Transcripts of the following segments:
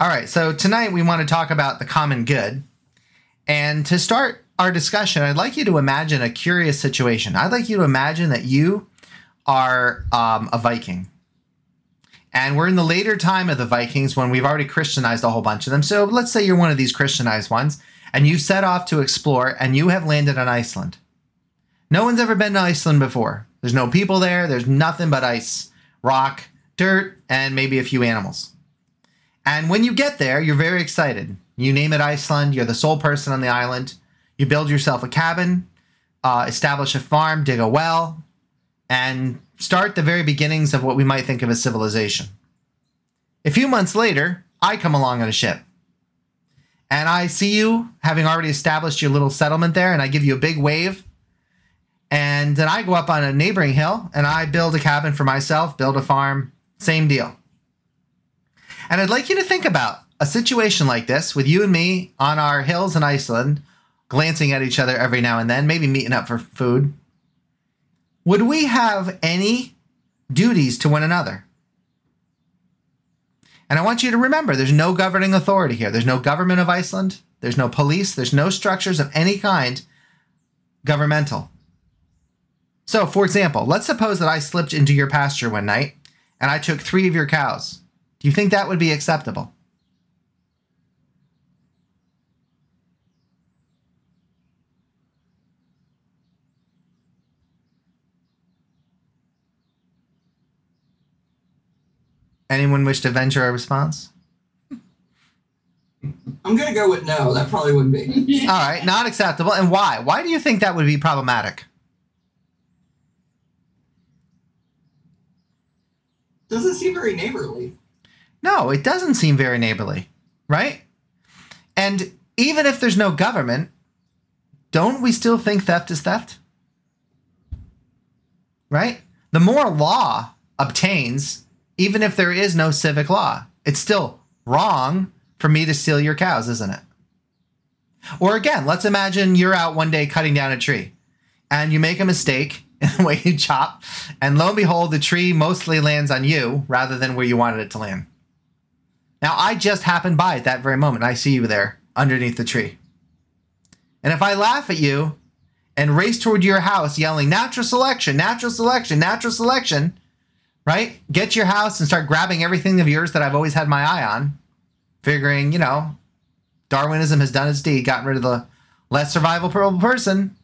All right, so tonight we want to talk about the common good. And to start our discussion, I'd like you to imagine a curious situation. I'd like you to imagine that you are um, a Viking. And we're in the later time of the Vikings when we've already Christianized a whole bunch of them. So let's say you're one of these Christianized ones and you set off to explore and you have landed on Iceland. No one's ever been to Iceland before. There's no people there, there's nothing but ice, rock, dirt, and maybe a few animals. And when you get there, you're very excited. You name it Iceland, you're the sole person on the island. You build yourself a cabin, uh, establish a farm, dig a well, and start the very beginnings of what we might think of as civilization. A few months later, I come along on a ship. And I see you having already established your little settlement there, and I give you a big wave. And then I go up on a neighboring hill and I build a cabin for myself, build a farm, same deal. And I'd like you to think about a situation like this with you and me on our hills in Iceland, glancing at each other every now and then, maybe meeting up for food. Would we have any duties to one another? And I want you to remember there's no governing authority here. There's no government of Iceland. There's no police. There's no structures of any kind governmental. So, for example, let's suppose that I slipped into your pasture one night and I took three of your cows. Do you think that would be acceptable? Anyone wish to venture a response? I'm gonna go with no. That probably wouldn't be. All right, not acceptable. And why? Why do you think that would be problematic? Doesn't seem very neighborly. No, it doesn't seem very neighborly, right? And even if there's no government, don't we still think theft is theft? Right? The moral law obtains, even if there is no civic law, it's still wrong for me to steal your cows, isn't it? Or again, let's imagine you're out one day cutting down a tree and you make a mistake in the way you chop, and lo and behold, the tree mostly lands on you rather than where you wanted it to land. Now, I just happened by at that very moment. I see you there underneath the tree. And if I laugh at you and race toward your house yelling, natural selection, natural selection, natural selection, right? Get your house and start grabbing everything of yours that I've always had my eye on, figuring, you know, Darwinism has done its deed, gotten rid of the less survivable person.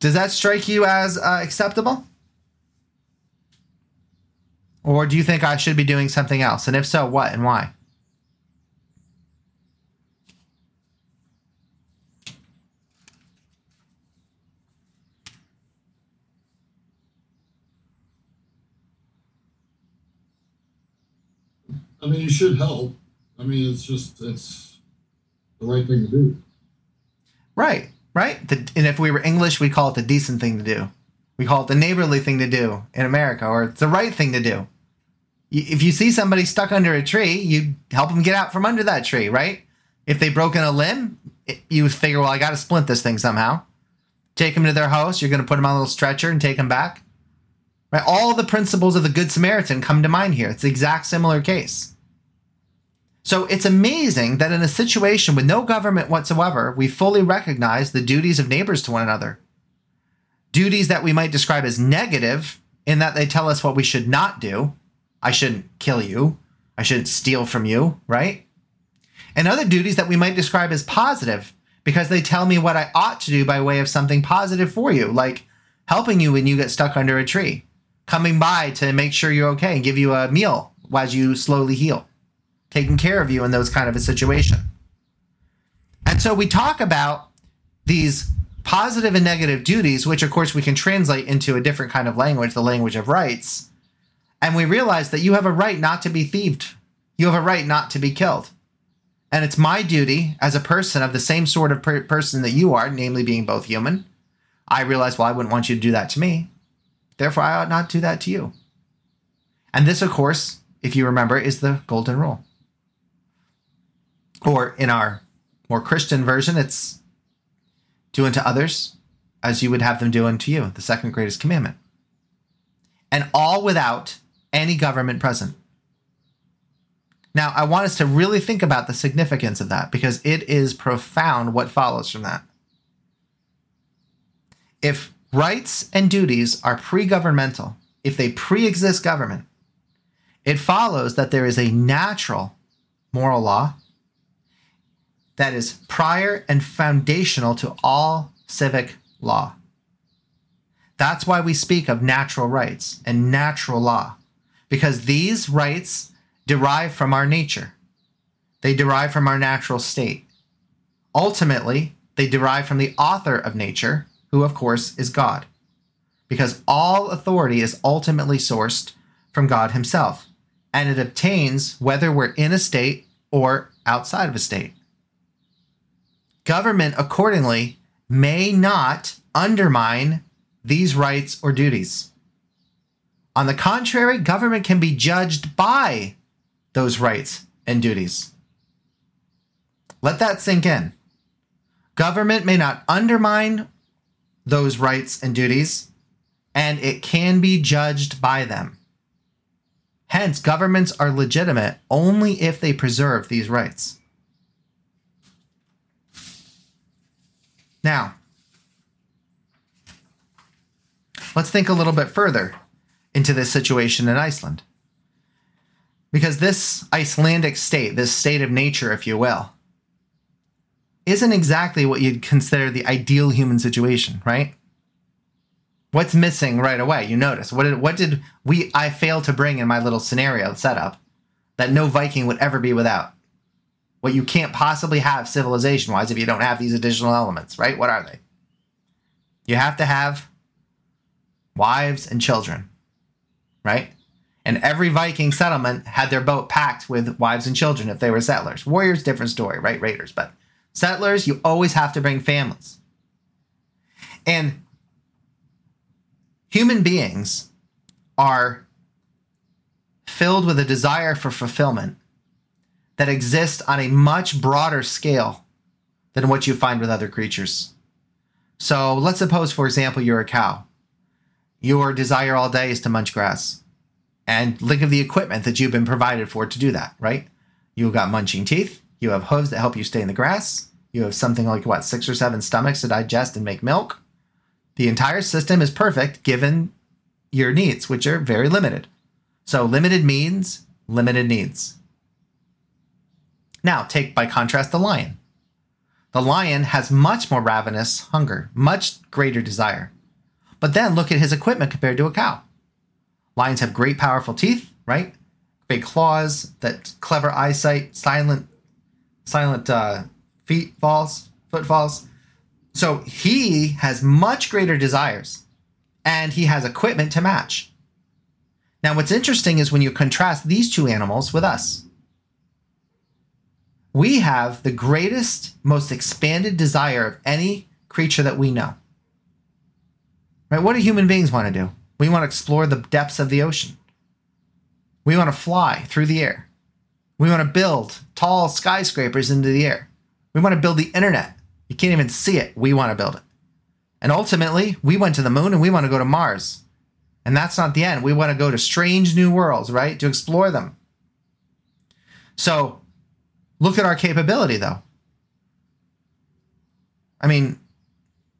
Does that strike you as uh, acceptable? Or do you think I should be doing something else? And if so, what and why? I mean, you should help. I mean, it's just it's the right thing to do. Right, right. The, and if we were English, we call it the decent thing to do. We call it the neighborly thing to do in America, or it's the right thing to do. If you see somebody stuck under a tree, you help them get out from under that tree, right? If they've broken a limb, you figure, well, I got to splint this thing somehow. Take them to their house. You're going to put them on a little stretcher and take them back. Right? All the principles of the Good Samaritan come to mind here. It's the exact similar case. So it's amazing that in a situation with no government whatsoever, we fully recognize the duties of neighbors to one another. Duties that we might describe as negative in that they tell us what we should not do. I shouldn't kill you. I shouldn't steal from you, right? And other duties that we might describe as positive because they tell me what I ought to do by way of something positive for you, like helping you when you get stuck under a tree, coming by to make sure you're okay and give you a meal as you slowly heal taking care of you in those kind of a situation. And so we talk about these positive and negative duties, which of course we can translate into a different kind of language, the language of rights. And we realize that you have a right not to be thieved. You have a right not to be killed. And it's my duty as a person of the same sort of per- person that you are, namely being both human. I realize, well, I wouldn't want you to do that to me. Therefore, I ought not do that to you. And this, of course, if you remember, is the golden rule. Or in our more Christian version, it's do unto others as you would have them do unto you, the second greatest commandment. And all without any government present. Now, I want us to really think about the significance of that because it is profound what follows from that. If rights and duties are pre governmental, if they pre exist government, it follows that there is a natural moral law that is prior and foundational to all civic law. That's why we speak of natural rights and natural law, because these rights derive from our nature. They derive from our natural state. Ultimately, they derive from the author of nature, who, of course, is God, because all authority is ultimately sourced from God Himself, and it obtains whether we're in a state or outside of a state. Government, accordingly, may not undermine these rights or duties. On the contrary, government can be judged by those rights and duties. Let that sink in. Government may not undermine those rights and duties, and it can be judged by them. Hence, governments are legitimate only if they preserve these rights. Now, let's think a little bit further into this situation in Iceland. Because this Icelandic state, this state of nature, if you will, isn't exactly what you'd consider the ideal human situation, right? What's missing right away? You notice. What did, what did we I fail to bring in my little scenario setup that no Viking would ever be without? what you can't possibly have civilization wise if you don't have these additional elements, right? What are they? You have to have wives and children, right? And every Viking settlement had their boat packed with wives and children if they were settlers. Warriors, different story, right? Raiders, but settlers, you always have to bring families. And human beings are filled with a desire for fulfillment that exists on a much broader scale than what you find with other creatures. So let's suppose, for example, you're a cow. Your desire all day is to munch grass. And think of the equipment that you've been provided for to do that, right? You've got munching teeth, you have hooves that help you stay in the grass, you have something like, what, six or seven stomachs to digest and make milk. The entire system is perfect given your needs, which are very limited. So, limited means limited needs. Now, take by contrast the lion. The lion has much more ravenous hunger, much greater desire. But then look at his equipment compared to a cow. Lions have great, powerful teeth, right? Big claws, that clever eyesight, silent, silent uh, feet falls, footfalls. So he has much greater desires, and he has equipment to match. Now, what's interesting is when you contrast these two animals with us we have the greatest, most expanded desire of any creature that we know. Right? What do human beings want to do? We want to explore the depths of the ocean. We want to fly through the air. We want to build tall skyscrapers into the air. We want to build the internet. You can't even see it. We want to build it. And ultimately, we went to the moon and we want to go to Mars. And that's not the end. We want to go to strange new worlds, right? To explore them. So Look at our capability, though. I mean,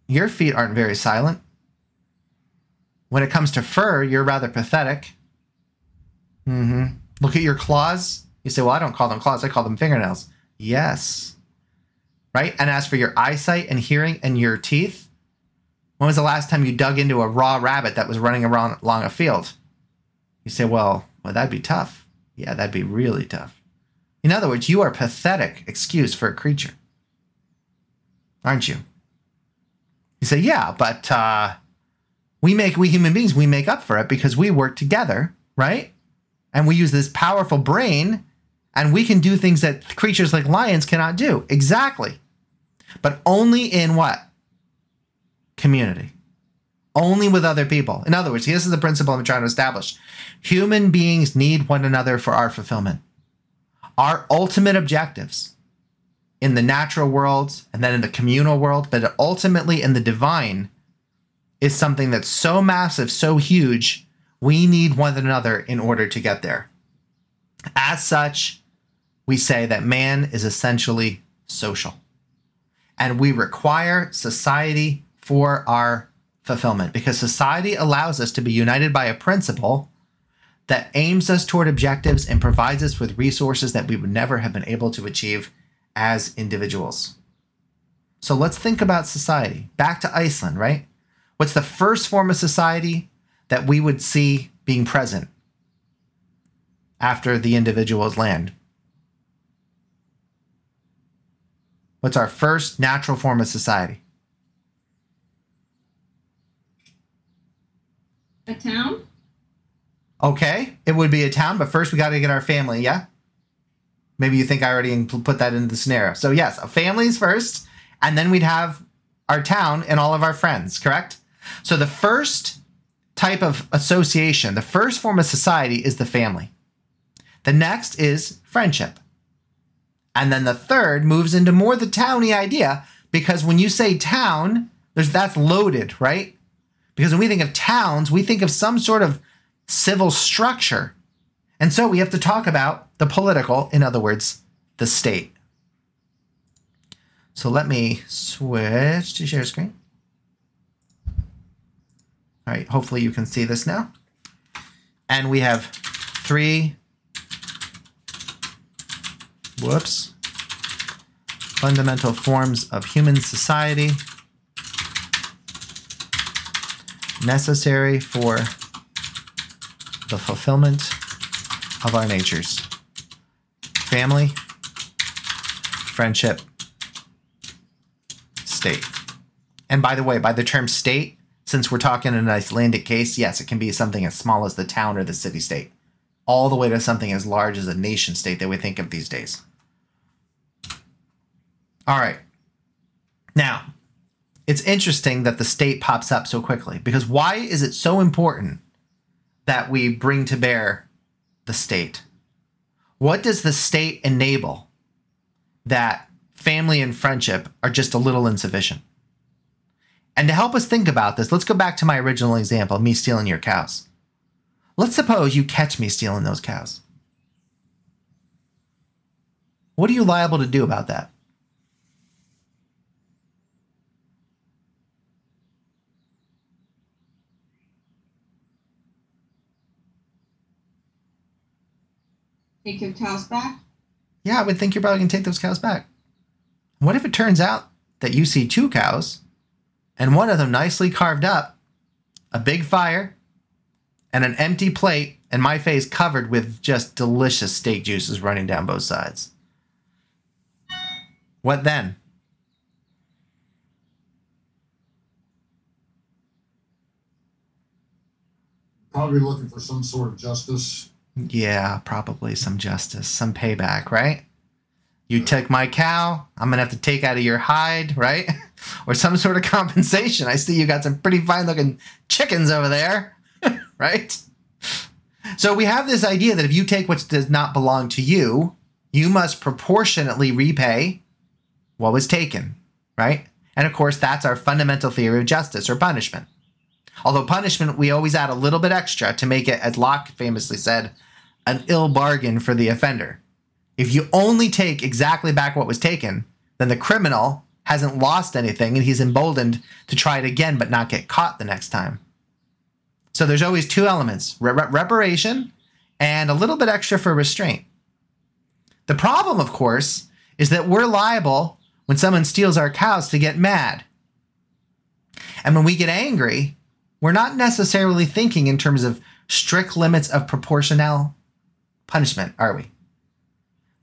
your feet aren't very silent. When it comes to fur, you're rather pathetic. Mm-hmm. Look at your claws. You say, well, I don't call them claws, I call them fingernails. Yes. Right? And as for your eyesight and hearing and your teeth, when was the last time you dug into a raw rabbit that was running around along a field? You say, well, well, that'd be tough. Yeah, that'd be really tough. In other words, you are a pathetic excuse for a creature. Aren't you? You say, yeah, but uh, we make, we human beings, we make up for it because we work together, right? And we use this powerful brain and we can do things that creatures like lions cannot do. Exactly. But only in what? Community. Only with other people. In other words, this is the principle I'm trying to establish. Human beings need one another for our fulfillment our ultimate objectives in the natural world and then in the communal world, but ultimately in the divine is something that's so massive, so huge, we need one another in order to get there. As such, we say that man is essentially social. And we require society for our fulfillment because society allows us to be united by a principle that aims us toward objectives and provides us with resources that we would never have been able to achieve as individuals. So let's think about society. Back to Iceland, right? What's the first form of society that we would see being present after the individual's land? What's our first natural form of society? A town? Okay, it would be a town, but first we got to get our family, yeah? Maybe you think I already put that into the scenario. So, yes, families first, and then we'd have our town and all of our friends, correct? So, the first type of association, the first form of society is the family. The next is friendship. And then the third moves into more the towny idea because when you say town, there's that's loaded, right? Because when we think of towns, we think of some sort of civil structure. And so we have to talk about the political, in other words, the state. So let me switch to share screen. All right, hopefully you can see this now. And we have three, whoops, fundamental forms of human society necessary for the fulfillment of our natures family, friendship, state. And by the way, by the term state, since we're talking an Icelandic case, yes, it can be something as small as the town or the city state, all the way to something as large as a nation state that we think of these days. All right. Now, it's interesting that the state pops up so quickly because why is it so important that we bring to bear the state? What does the state enable that family and friendship are just a little insufficient? And to help us think about this, let's go back to my original example me stealing your cows. Let's suppose you catch me stealing those cows. What are you liable to do about that? Take your cows back? Yeah, I would think you're probably going to take those cows back. What if it turns out that you see two cows and one of them nicely carved up, a big fire, and an empty plate, and my face covered with just delicious steak juices running down both sides? What then? Probably looking for some sort of justice. Yeah, probably some justice, some payback, right? You took my cow, I'm gonna have to take out of your hide, right? or some sort of compensation. I see you got some pretty fine looking chickens over there, right? So we have this idea that if you take what does not belong to you, you must proportionately repay what was taken, right? And of course, that's our fundamental theory of justice or punishment. Although punishment, we always add a little bit extra to make it, as Locke famously said, an ill bargain for the offender. If you only take exactly back what was taken, then the criminal hasn't lost anything and he's emboldened to try it again but not get caught the next time. So there's always two elements re- reparation and a little bit extra for restraint. The problem, of course, is that we're liable when someone steals our cows to get mad. And when we get angry, we're not necessarily thinking in terms of strict limits of proportional punishment, are we?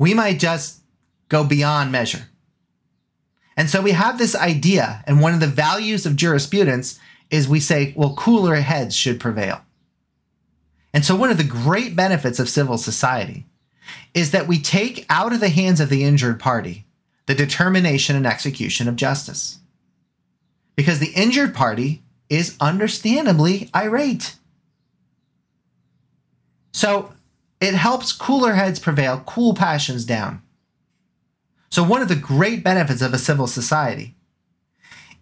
We might just go beyond measure. And so we have this idea, and one of the values of jurisprudence is we say, well, cooler heads should prevail. And so one of the great benefits of civil society is that we take out of the hands of the injured party the determination and execution of justice. Because the injured party is understandably irate. So it helps cooler heads prevail, cool passions down. So, one of the great benefits of a civil society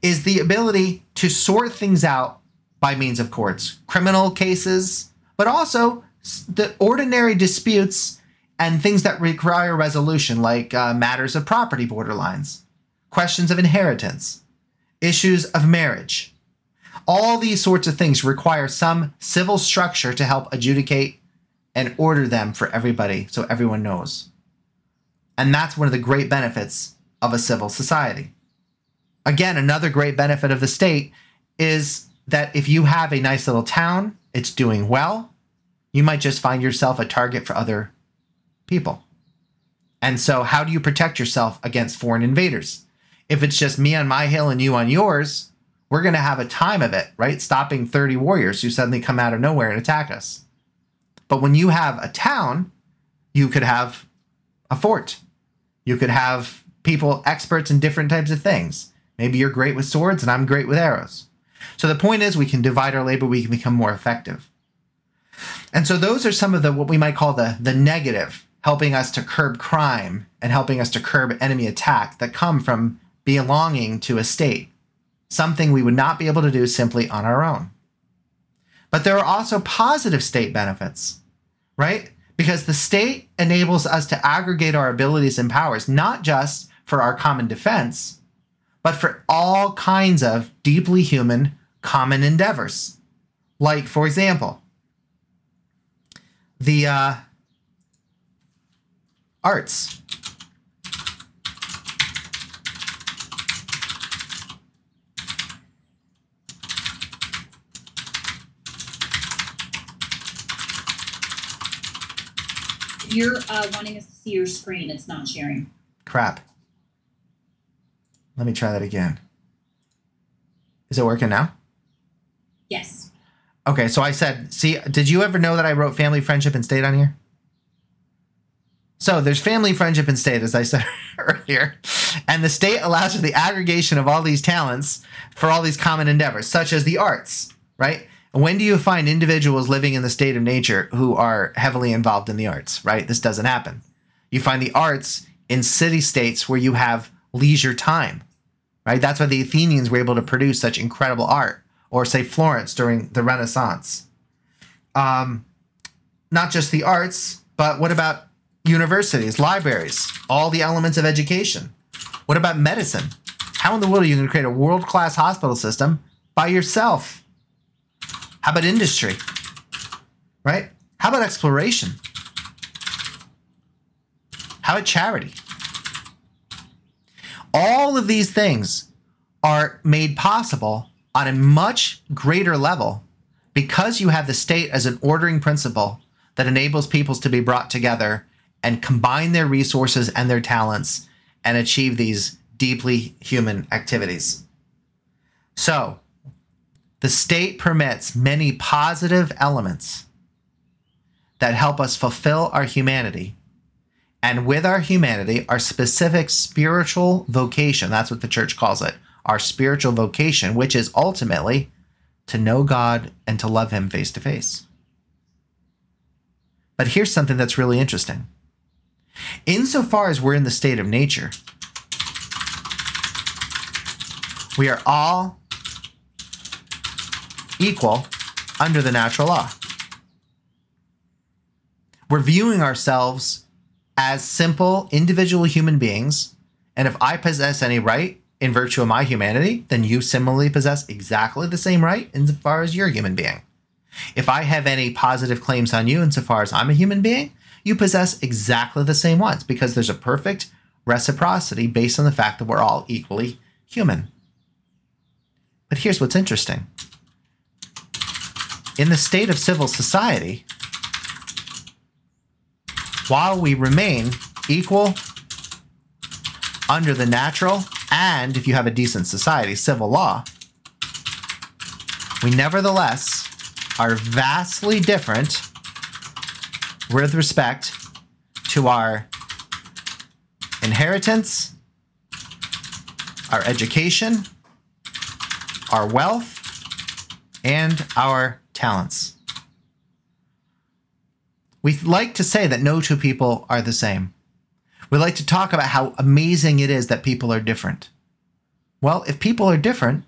is the ability to sort things out by means of courts, criminal cases, but also the ordinary disputes and things that require resolution, like uh, matters of property borderlines, questions of inheritance, issues of marriage. All these sorts of things require some civil structure to help adjudicate and order them for everybody so everyone knows. And that's one of the great benefits of a civil society. Again, another great benefit of the state is that if you have a nice little town, it's doing well, you might just find yourself a target for other people. And so, how do you protect yourself against foreign invaders? If it's just me on my hill and you on yours, we're going to have a time of it, right? Stopping 30 warriors who suddenly come out of nowhere and attack us. But when you have a town, you could have a fort. You could have people experts in different types of things. Maybe you're great with swords and I'm great with arrows. So the point is we can divide our labor, we can become more effective. And so those are some of the what we might call the the negative, helping us to curb crime and helping us to curb enemy attack that come from belonging to a state. Something we would not be able to do simply on our own. But there are also positive state benefits, right? Because the state enables us to aggregate our abilities and powers, not just for our common defense, but for all kinds of deeply human common endeavors. Like, for example, the uh, arts. You're uh, wanting us to see your screen. It's not sharing. Crap. Let me try that again. Is it working now? Yes. Okay, so I said, see, did you ever know that I wrote family, friendship, and state on here? So there's family, friendship, and state, as I said earlier. And the state allows for the aggregation of all these talents for all these common endeavors, such as the arts, right? When do you find individuals living in the state of nature who are heavily involved in the arts, right? This doesn't happen. You find the arts in city states where you have leisure time, right? That's why the Athenians were able to produce such incredible art, or say Florence during the Renaissance. Um, not just the arts, but what about universities, libraries, all the elements of education? What about medicine? How in the world are you going to create a world class hospital system by yourself? How about industry? Right? How about exploration? How about charity? All of these things are made possible on a much greater level because you have the state as an ordering principle that enables peoples to be brought together and combine their resources and their talents and achieve these deeply human activities. So, the state permits many positive elements that help us fulfill our humanity. And with our humanity, our specific spiritual vocation, that's what the church calls it, our spiritual vocation, which is ultimately to know God and to love Him face to face. But here's something that's really interesting. Insofar as we're in the state of nature, we are all equal under the natural law. We're viewing ourselves as simple individual human beings, and if I possess any right in virtue of my humanity, then you similarly possess exactly the same right insofar as you're a human being. If I have any positive claims on you insofar as I'm a human being, you possess exactly the same ones because there's a perfect reciprocity based on the fact that we're all equally human. But here's what's interesting in the state of civil society, while we remain equal under the natural and, if you have a decent society, civil law, we nevertheless are vastly different with respect to our inheritance, our education, our wealth, and our talents. We like to say that no two people are the same. We like to talk about how amazing it is that people are different. Well, if people are different,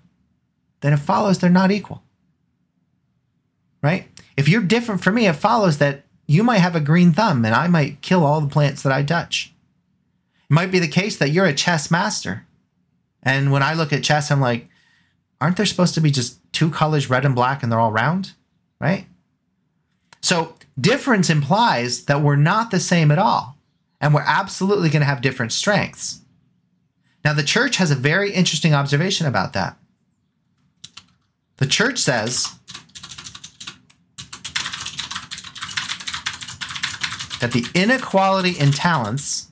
then it follows they're not equal. Right? If you're different from me, it follows that you might have a green thumb and I might kill all the plants that I touch. It might be the case that you're a chess master. And when I look at chess, I'm like, aren't there supposed to be just two colors, red and black, and they're all round? Right? So difference implies that we're not the same at all. And we're absolutely going to have different strengths. Now, the church has a very interesting observation about that. The church says that the inequality in talents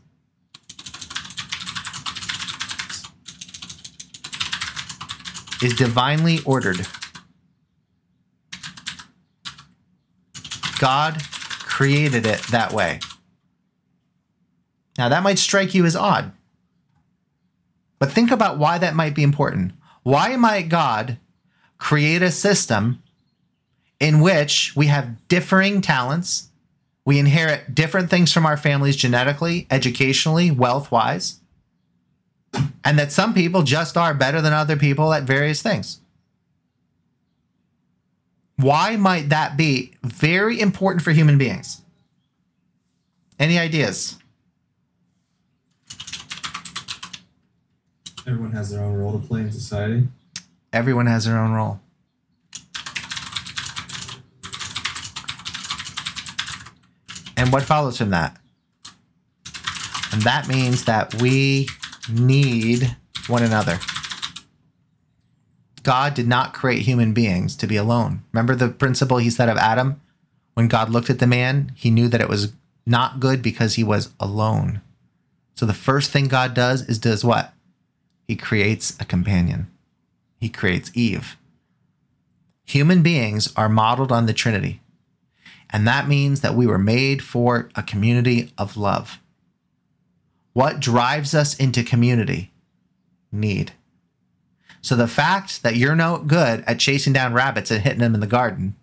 is divinely ordered. God created it that way. Now, that might strike you as odd, but think about why that might be important. Why might God create a system in which we have differing talents? We inherit different things from our families genetically, educationally, wealth wise, and that some people just are better than other people at various things. Why might that be very important for human beings? Any ideas? Everyone has their own role to play in society. Everyone has their own role. And what follows from that? And that means that we need one another. God did not create human beings to be alone. Remember the principle he said of Adam? When God looked at the man, he knew that it was not good because he was alone. So the first thing God does is does what? He creates a companion. He creates Eve. Human beings are modeled on the Trinity. And that means that we were made for a community of love. What drives us into community? Need. So the fact that you're no good at chasing down rabbits and hitting them in the garden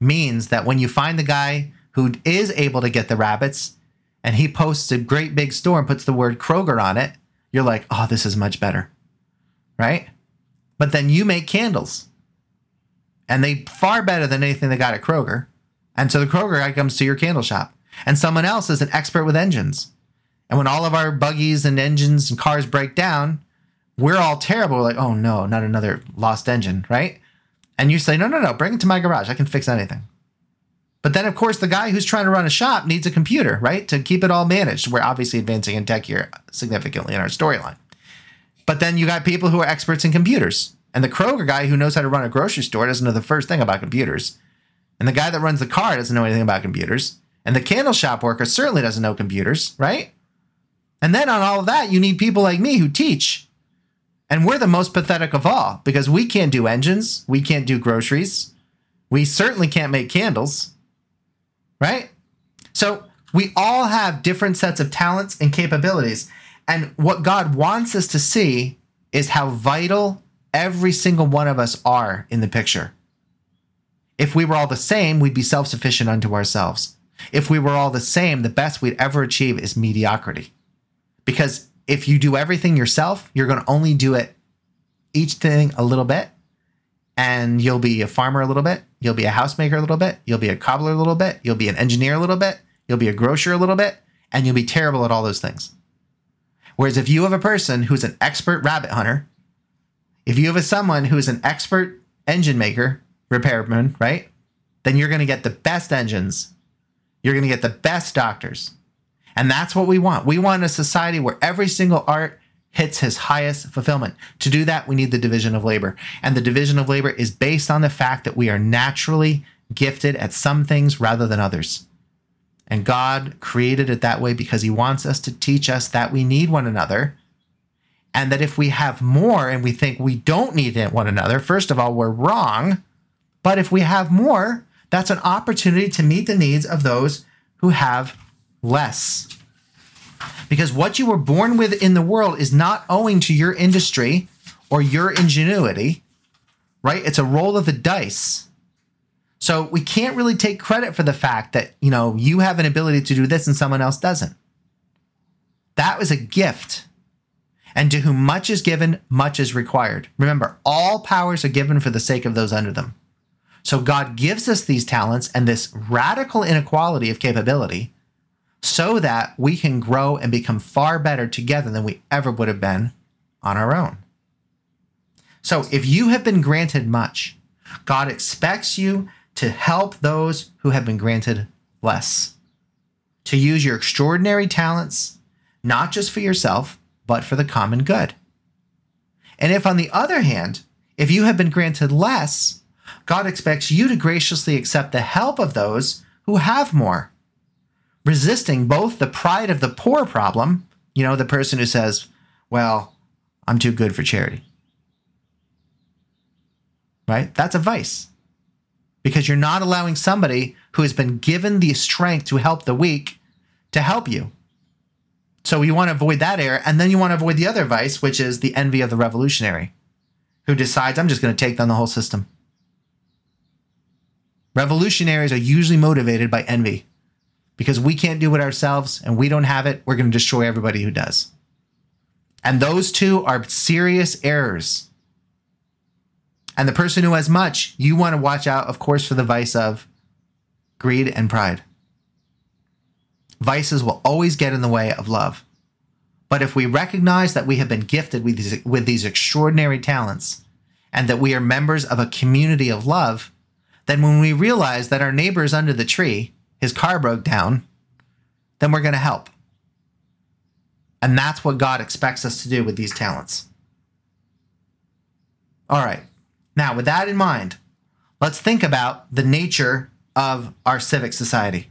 means that when you find the guy who is able to get the rabbits and he posts a great big store and puts the word Kroger on it, you're like, oh, this is much better. Right? But then you make candles and they far better than anything they got at Kroger. And so the Kroger guy comes to your candle shop and someone else is an expert with engines. And when all of our buggies and engines and cars break down, we're all terrible. We're like, oh no, not another lost engine, right? And you say, no, no, no, bring it to my garage. I can fix anything. But then, of course, the guy who's trying to run a shop needs a computer, right? To keep it all managed. We're obviously advancing in tech here significantly in our storyline. But then you got people who are experts in computers. And the Kroger guy who knows how to run a grocery store doesn't know the first thing about computers. And the guy that runs the car doesn't know anything about computers. And the candle shop worker certainly doesn't know computers, right? And then on all of that, you need people like me who teach. And we're the most pathetic of all because we can't do engines, we can't do groceries, we certainly can't make candles, right? So we all have different sets of talents and capabilities. And what God wants us to see is how vital every single one of us are in the picture. If we were all the same, we'd be self sufficient unto ourselves. If we were all the same, the best we'd ever achieve is mediocrity. Because if you do everything yourself, you're going to only do it each thing a little bit. And you'll be a farmer a little bit. You'll be a housemaker a little bit. You'll be a cobbler a little bit. You'll be an engineer a little bit. You'll be a grocer a little bit. And you'll be terrible at all those things. Whereas if you have a person who's an expert rabbit hunter, if you have a someone who is an expert engine maker, repairman, right? Then you're going to get the best engines. You're going to get the best doctors. And that's what we want. We want a society where every single art hits his highest fulfillment. To do that, we need the division of labor. And the division of labor is based on the fact that we are naturally gifted at some things rather than others. And God created it that way because He wants us to teach us that we need one another. And that if we have more and we think we don't need one another, first of all, we're wrong. But if we have more, that's an opportunity to meet the needs of those who have less. Because what you were born with in the world is not owing to your industry or your ingenuity, right? It's a roll of the dice. So we can't really take credit for the fact that, you know, you have an ability to do this and someone else doesn't. That was a gift. And to whom much is given, much is required. Remember, all powers are given for the sake of those under them. So God gives us these talents and this radical inequality of capability so that we can grow and become far better together than we ever would have been on our own. So if you have been granted much, God expects you to help those who have been granted less, to use your extraordinary talents, not just for yourself, but for the common good. And if, on the other hand, if you have been granted less, God expects you to graciously accept the help of those who have more, resisting both the pride of the poor problem, you know, the person who says, Well, I'm too good for charity. Right? That's a vice because you're not allowing somebody who has been given the strength to help the weak to help you. So you want to avoid that error, and then you want to avoid the other vice, which is the envy of the revolutionary, who decides, I'm just going to take down the whole system. Revolutionaries are usually motivated by envy because we can't do it ourselves and we don't have it. We're going to destroy everybody who does. And those two are serious errors. And the person who has much, you want to watch out, of course, for the vice of greed and pride. Vices will always get in the way of love. But if we recognize that we have been gifted with these, with these extraordinary talents and that we are members of a community of love, then when we realize that our neighbor is under the tree, his car broke down, then we're going to help. And that's what God expects us to do with these talents. All right. Now, with that in mind, let's think about the nature of our civic society.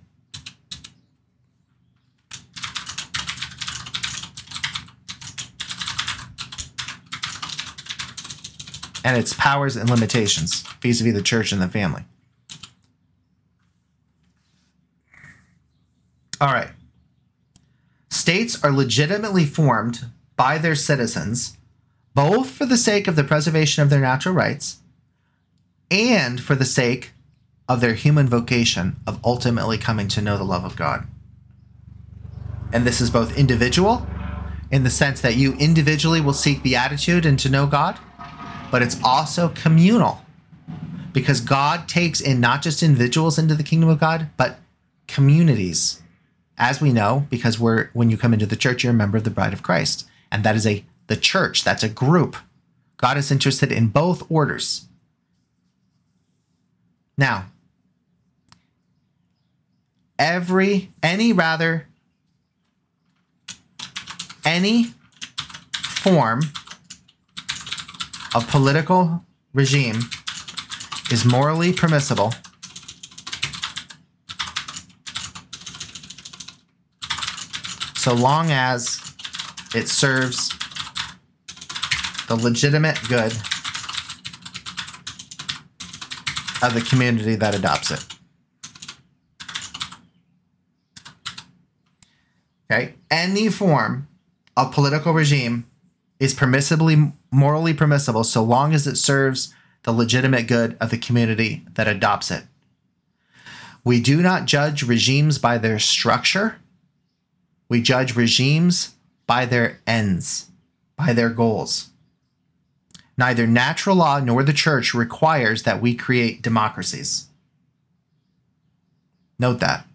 And its powers and limitations vis a vis the church and the family. All right. States are legitimately formed by their citizens both for the sake of the preservation of their natural rights and for the sake of their human vocation of ultimately coming to know the love of God. And this is both individual, in the sense that you individually will seek beatitude and to know God, but it's also communal because God takes in not just individuals into the kingdom of God, but communities. As we know, because we're when you come into the church, you're a member of the bride of Christ. And that is a the church, that's a group. God is interested in both orders. Now, every, any rather, any form of political regime is morally permissible so long as it serves the legitimate good of the community that adopts it. Okay? Any form of political regime is permissibly morally permissible so long as it serves the legitimate good of the community that adopts it. We do not judge regimes by their structure. We judge regimes by their ends, by their goals. Neither natural law nor the church requires that we create democracies. Note that.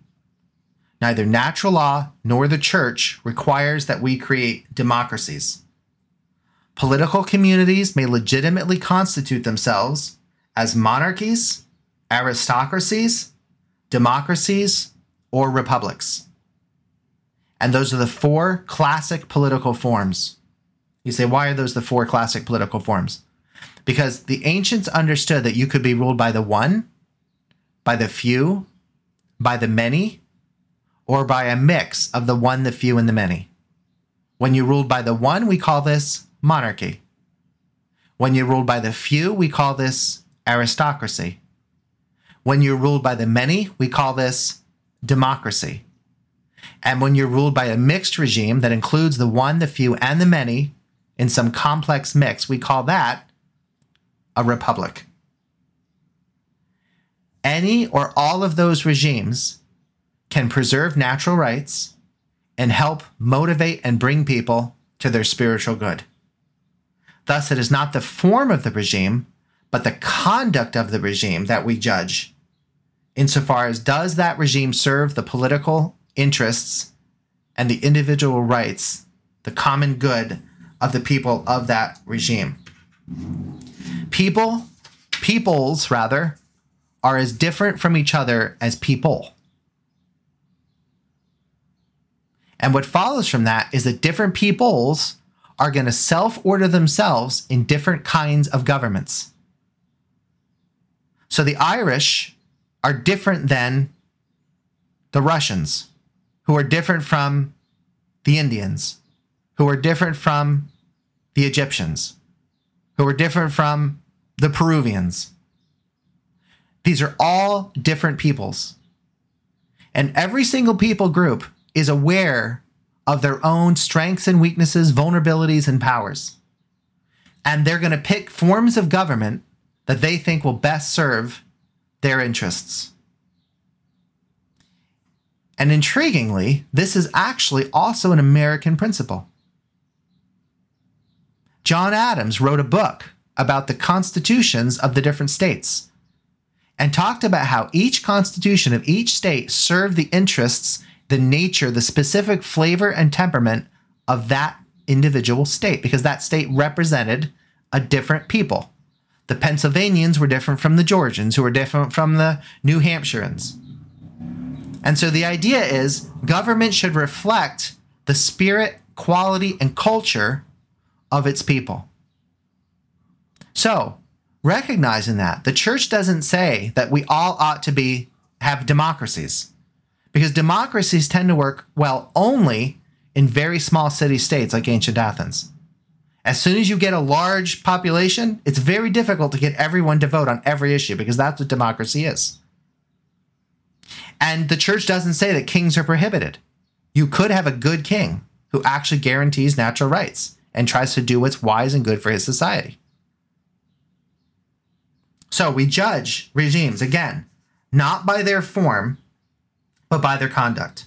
Neither natural law nor the church requires that we create democracies. Political communities may legitimately constitute themselves as monarchies, aristocracies, democracies, or republics. And those are the four classic political forms. You say, why are those the four classic political forms? Because the ancients understood that you could be ruled by the one, by the few, by the many, or by a mix of the one, the few, and the many. When you ruled by the one, we call this monarchy. When you're ruled by the few, we call this aristocracy. When you're ruled by the many, we call this democracy. And when you're ruled by a mixed regime that includes the one, the few, and the many in some complex mix, we call that a republic. Any or all of those regimes can preserve natural rights and help motivate and bring people to their spiritual good. Thus, it is not the form of the regime, but the conduct of the regime that we judge, insofar as does that regime serve the political interests and the individual rights, the common good of the people of that regime. People, peoples rather, are as different from each other as people. And what follows from that is that different peoples are going to self order themselves in different kinds of governments. So the Irish are different than the Russians, who are different from the Indians, who are different from the Egyptians, who are different from the Peruvians. These are all different peoples. And every single people group is aware of their own strengths and weaknesses, vulnerabilities and powers. And they're going to pick forms of government that they think will best serve their interests. And intriguingly, this is actually also an American principle. John Adams wrote a book about the constitutions of the different states and talked about how each constitution of each state served the interests, the nature, the specific flavor and temperament of that individual state because that state represented a different people. The Pennsylvanians were different from the Georgians, who were different from the New Hampshireans. And so the idea is government should reflect the spirit, quality, and culture of its people. So, recognizing that, the church doesn't say that we all ought to be have democracies. Because democracies tend to work well only in very small city states like ancient Athens. As soon as you get a large population, it's very difficult to get everyone to vote on every issue because that's what democracy is. And the church doesn't say that kings are prohibited. You could have a good king who actually guarantees natural rights and tries to do what's wise and good for his society. So we judge regimes, again, not by their form, but by their conduct.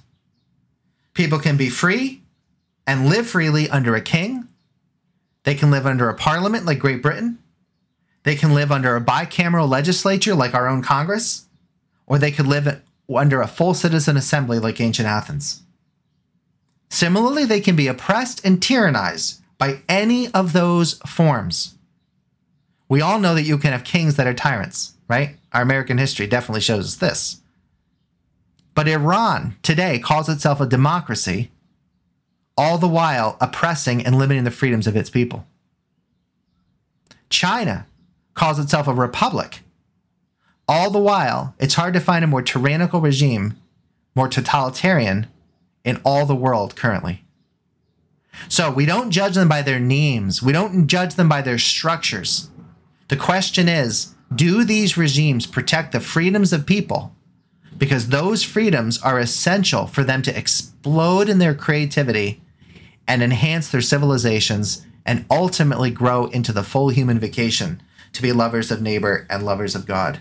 People can be free and live freely under a king. They can live under a parliament like Great Britain. They can live under a bicameral legislature like our own Congress. Or they could live under a full citizen assembly like ancient Athens. Similarly, they can be oppressed and tyrannized by any of those forms. We all know that you can have kings that are tyrants, right? Our American history definitely shows us this. But Iran today calls itself a democracy, all the while oppressing and limiting the freedoms of its people. China calls itself a republic. All the while, it's hard to find a more tyrannical regime, more totalitarian in all the world currently. So we don't judge them by their names, we don't judge them by their structures. The question is do these regimes protect the freedoms of people? Because those freedoms are essential for them to explode in their creativity and enhance their civilizations and ultimately grow into the full human vocation to be lovers of neighbor and lovers of God.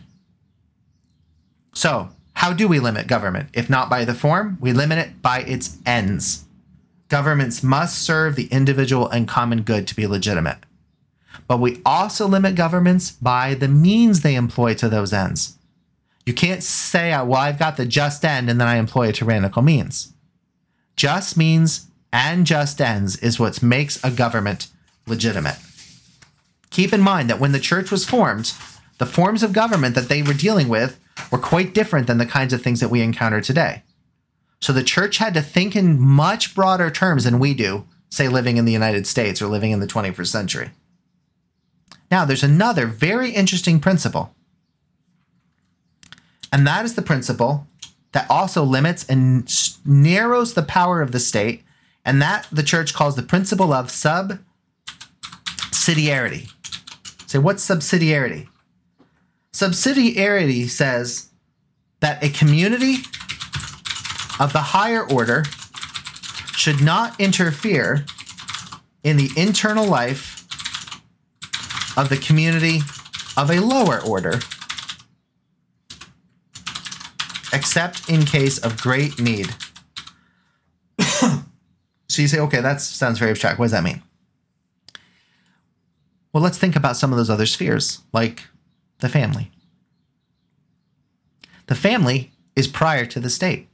So, how do we limit government? If not by the form, we limit it by its ends. Governments must serve the individual and common good to be legitimate. But we also limit governments by the means they employ to those ends. You can't say, uh, well, I've got the just end and then I employ a tyrannical means. Just means and just ends is what makes a government legitimate. Keep in mind that when the church was formed, the forms of government that they were dealing with were quite different than the kinds of things that we encounter today. So the church had to think in much broader terms than we do, say living in the United States or living in the 21st century. Now, there's another very interesting principle, and that is the principle that also limits and narrows the power of the state, and that the church calls the principle of subsidiarity. Say, what's subsidiarity? Subsidiarity says that a community of the higher order should not interfere in the internal life of the community of a lower order, except in case of great need. so you say, okay, that sounds very abstract. What does that mean? Well, let's think about some of those other spheres, like the family. The family is prior to the state.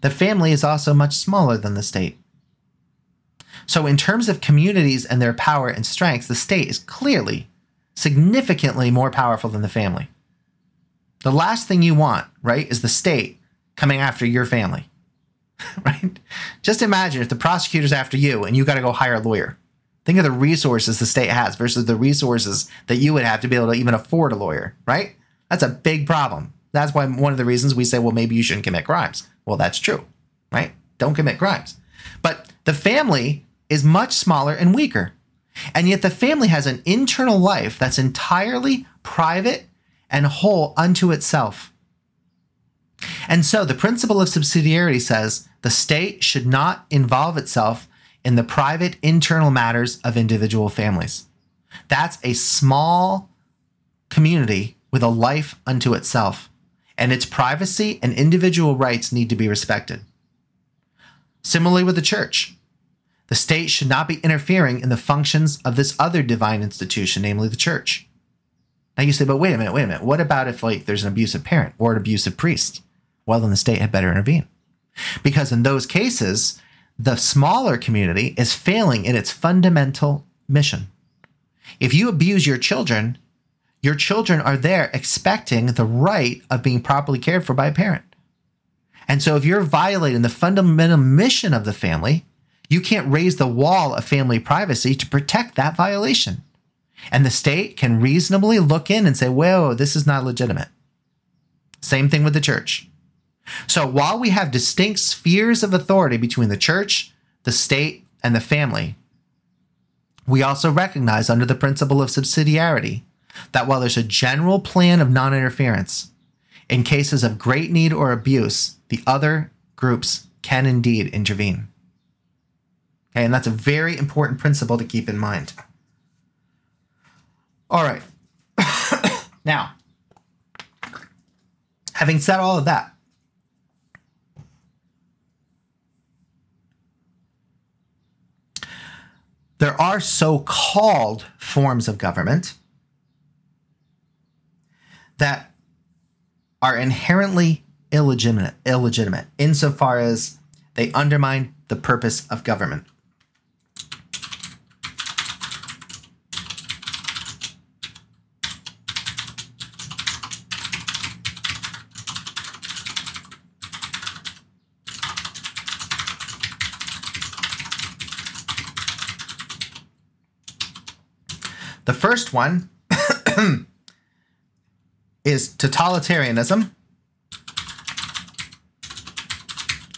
The family is also much smaller than the state. So, in terms of communities and their power and strength, the state is clearly significantly more powerful than the family. The last thing you want, right, is the state coming after your family, right? Just imagine if the prosecutor's after you and you got to go hire a lawyer. Think of the resources the state has versus the resources that you would have to be able to even afford a lawyer, right? That's a big problem. That's why one of the reasons we say, well, maybe you shouldn't commit crimes. Well, that's true, right? Don't commit crimes. But the family is much smaller and weaker. And yet the family has an internal life that's entirely private and whole unto itself. And so the principle of subsidiarity says the state should not involve itself in the private internal matters of individual families. That's a small community with a life unto itself, and its privacy and individual rights need to be respected. Similarly, with the church, the state should not be interfering in the functions of this other divine institution, namely the church. Now you say, but wait a minute, wait a minute. What about if like there's an abusive parent or an abusive priest? Well, then the state had better intervene. Because in those cases, the smaller community is failing in its fundamental mission. If you abuse your children, your children are there expecting the right of being properly cared for by a parent. And so if you're violating the fundamental mission of the family, you can't raise the wall of family privacy to protect that violation. And the state can reasonably look in and say, whoa, this is not legitimate. Same thing with the church. So while we have distinct spheres of authority between the church, the state, and the family, we also recognize under the principle of subsidiarity that while there's a general plan of non interference, in cases of great need or abuse, the other groups can indeed intervene. Okay, and that's a very important principle to keep in mind. All right. now, having said all of that, there are so called forms of government that are inherently illegitimate, illegitimate insofar as they undermine the purpose of government. The first one is totalitarianism,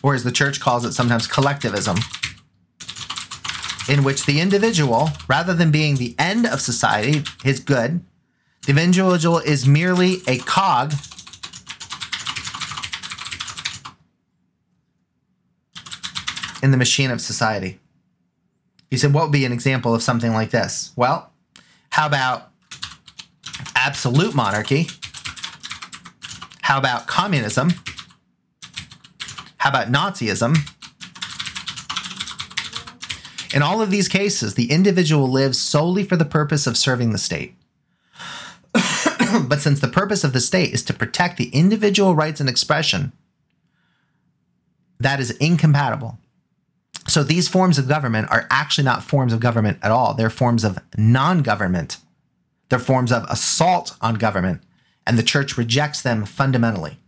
or as the church calls it sometimes, collectivism, in which the individual, rather than being the end of society, his good, the individual is merely a cog in the machine of society. You said, what would be an example of something like this? Well, how about absolute monarchy? How about communism? How about Nazism? In all of these cases, the individual lives solely for the purpose of serving the state. but since the purpose of the state is to protect the individual rights and expression, that is incompatible. So these forms of government are actually not forms of government at all. They're forms of non government. They're forms of assault on government, and the church rejects them fundamentally.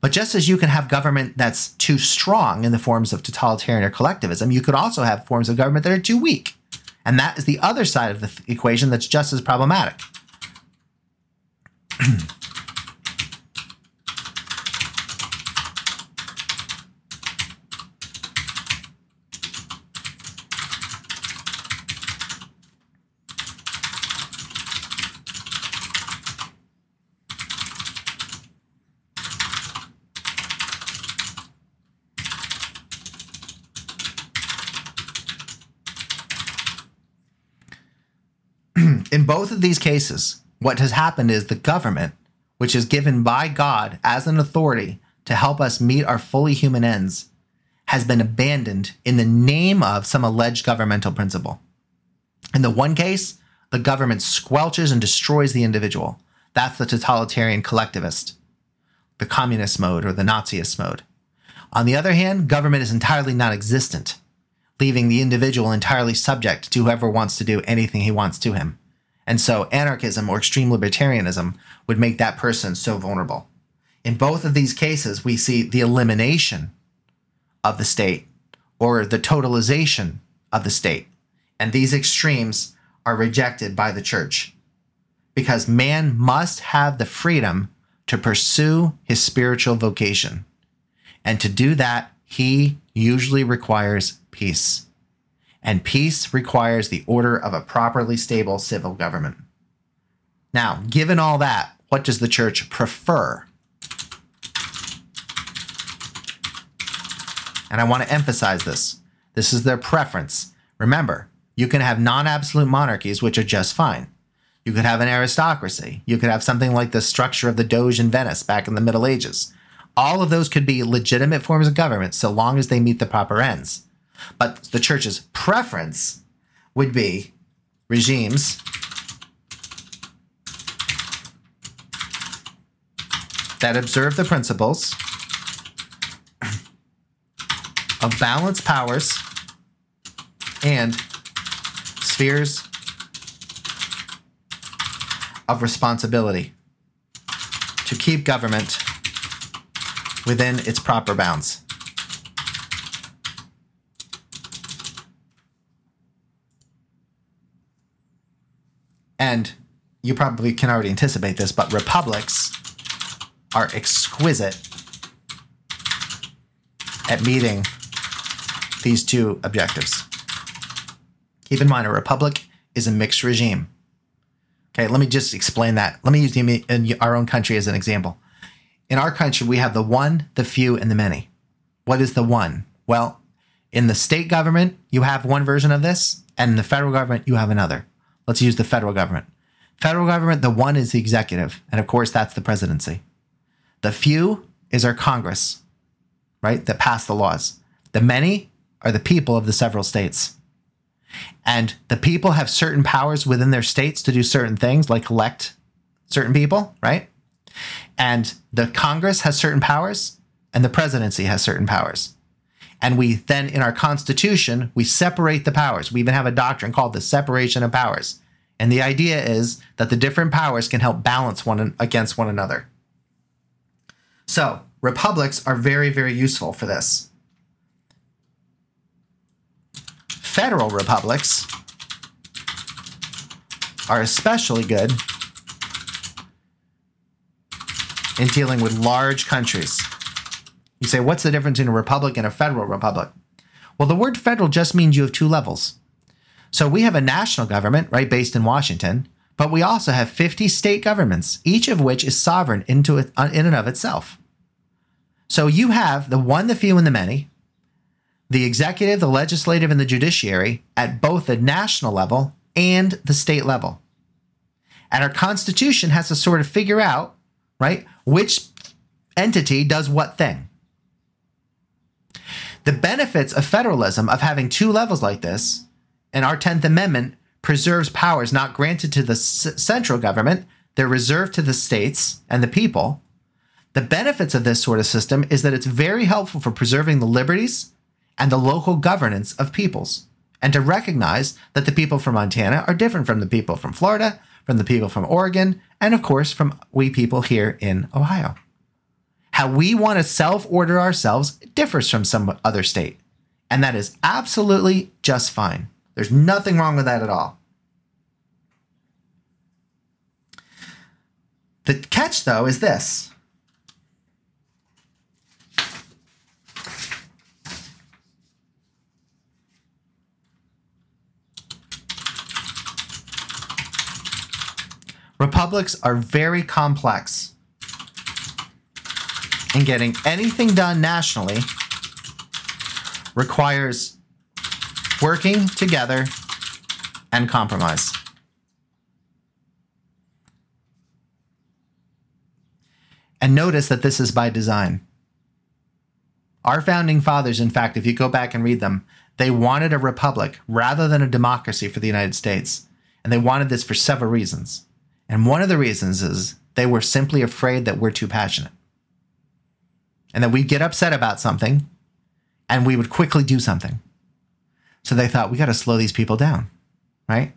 But just as you can have government that's too strong in the forms of totalitarian or collectivism, you could also have forms of government that are too weak. And that is the other side of the th- equation that's just as problematic. In both these cases, what has happened is the government, which is given by God as an authority to help us meet our fully human ends, has been abandoned in the name of some alleged governmental principle. In the one case, the government squelches and destroys the individual. That's the totalitarian collectivist, the communist mode or the Naziist mode. On the other hand, government is entirely non existent, leaving the individual entirely subject to whoever wants to do anything he wants to him. And so, anarchism or extreme libertarianism would make that person so vulnerable. In both of these cases, we see the elimination of the state or the totalization of the state. And these extremes are rejected by the church because man must have the freedom to pursue his spiritual vocation. And to do that, he usually requires peace. And peace requires the order of a properly stable civil government. Now, given all that, what does the church prefer? And I want to emphasize this. This is their preference. Remember, you can have non absolute monarchies, which are just fine. You could have an aristocracy. You could have something like the structure of the Doge in Venice back in the Middle Ages. All of those could be legitimate forms of government so long as they meet the proper ends. But the church's preference would be regimes that observe the principles of balanced powers and spheres of responsibility to keep government within its proper bounds. And you probably can already anticipate this, but republics are exquisite at meeting these two objectives. Keep in mind, a republic is a mixed regime. Okay, let me just explain that. Let me use the, our own country as an example. In our country, we have the one, the few, and the many. What is the one? Well, in the state government, you have one version of this, and in the federal government, you have another. Let's use the federal government. Federal government, the one is the executive, and of course, that's the presidency. The few is our Congress, right, that pass the laws. The many are the people of the several states. And the people have certain powers within their states to do certain things, like elect certain people, right? And the Congress has certain powers, and the presidency has certain powers. And we then, in our Constitution, we separate the powers. We even have a doctrine called the separation of powers. And the idea is that the different powers can help balance one against one another. So, republics are very, very useful for this. Federal republics are especially good in dealing with large countries. You say, what's the difference in a republic and a federal republic? Well, the word federal just means you have two levels. So we have a national government, right, based in Washington, but we also have 50 state governments, each of which is sovereign into uh, in and of itself. So you have the one, the few, and the many, the executive, the legislative, and the judiciary at both the national level and the state level. And our Constitution has to sort of figure out, right, which entity does what thing. The benefits of federalism, of having two levels like this, and our 10th Amendment preserves powers not granted to the central government, they're reserved to the states and the people. The benefits of this sort of system is that it's very helpful for preserving the liberties and the local governance of peoples, and to recognize that the people from Montana are different from the people from Florida, from the people from Oregon, and of course from we people here in Ohio. How we want to self order ourselves differs from some other state, and that is absolutely just fine. There's nothing wrong with that at all. The catch, though, is this. Republics are very complex. And getting anything done nationally requires working together and compromise. And notice that this is by design. Our founding fathers, in fact, if you go back and read them, They wanted a republic rather than a democracy for the United States. And they wanted this for several reasons. And one of the reasons is they were simply afraid that we're too passionate. And that we'd get upset about something and we would quickly do something. So they thought, we got to slow these people down, right?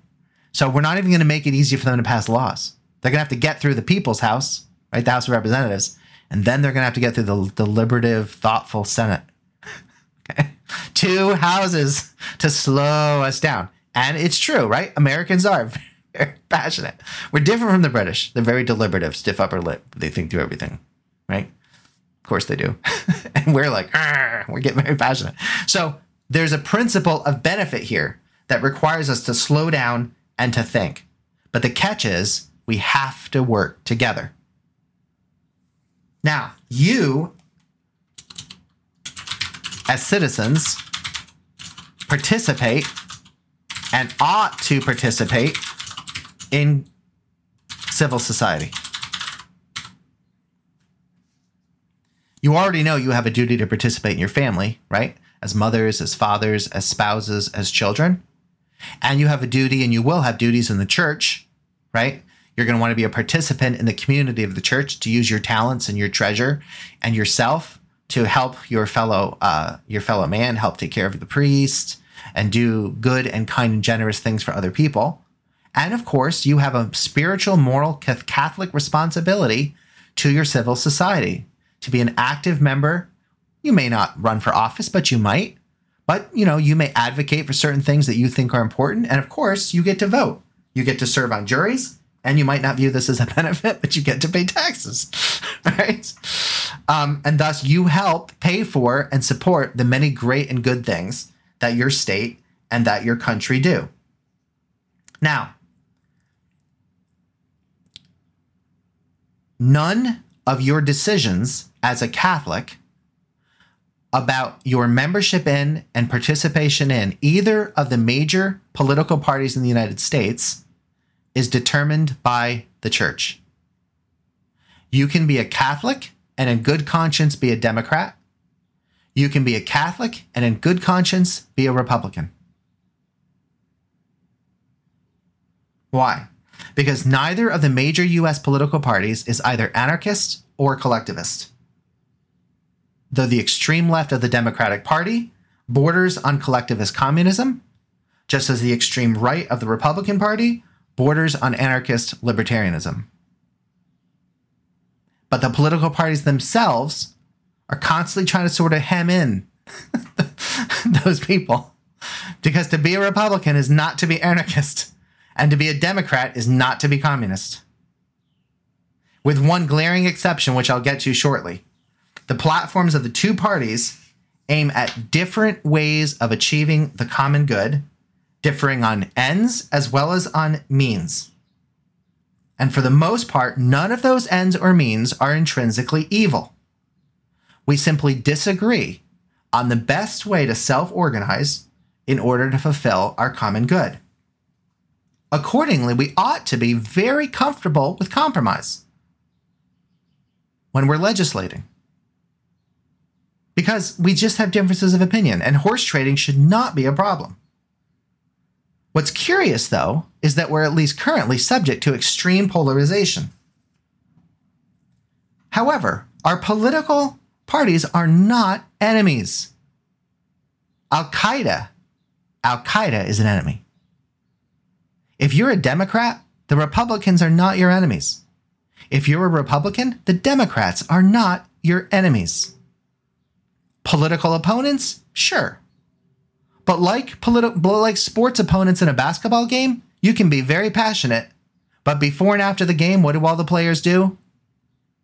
So we're not even going to make it easy for them to pass laws. They're going to have to get through the people's house, right? The House of Representatives. And then they're going to have to get through the deliberative, thoughtful Senate. okay. Two houses to slow us down. And it's true, right? Americans are very passionate. We're different from the British. They're very deliberative, stiff upper lip. They think through everything, right? Of course they do. and we're like, we're getting very passionate. So there's a principle of benefit here that requires us to slow down and to think. But the catch is we have to work together. Now, you, as citizens, participate and ought to participate in civil society. You already know you have a duty to participate in your family, right? As mothers, as fathers, as spouses, as children. And you have a duty, and you will have duties in the church, right? You're going to want to be a participant in the community of the church to use your talents and your treasure and yourself to help your fellow uh, your fellow man, help take care of the priest, and do good and kind and generous things for other people. And of course, you have a spiritual, moral, Catholic responsibility to your civil society to be an active member. You may not run for office, but you might. But, you know, you may advocate for certain things that you think are important. And of course, you get to vote. You get to serve on juries, and you might not view this as a benefit, but you get to pay taxes, right? Um, and thus, you help pay for and support the many great and good things that your state and that your country do. Now, none of your decisions as a Catholic about your membership in and participation in either of the major political parties in the United States is determined by the church. You can be a Catholic and in good conscience be a Democrat. You can be a Catholic and in good conscience be a Republican. Why? Because neither of the major US political parties is either anarchist or collectivist though the extreme left of the Democratic Party borders on collectivist communism, just as the extreme right of the Republican Party borders on anarchist libertarianism. But the political parties themselves are constantly trying to sort of hem in those people. Because to be a Republican is not to be anarchist, and to be a Democrat is not to be communist. With one glaring exception, which I'll get to shortly. The platforms of the two parties aim at different ways of achieving the common good, differing on ends as well as on means. And for the most part, none of those ends or means are intrinsically evil. We simply disagree on the best way to self organize in order to fulfill our common good. Accordingly, we ought to be very comfortable with compromise when we're legislating because we just have differences of opinion, and horse trading should not be a problem. What's curious, though, is that we're at least currently subject to extreme polarization. However, our political parties are not enemies. Al Qaeda, Al Qaeda is an enemy. If you're a Democrat, the Republicans are not your enemies. If you're a Republican, the Democrats are not your enemies. Political opponents? Sure. But like politi- like sports opponents in a basketball game, you can be very passionate. But before and after the game, what do all the players do?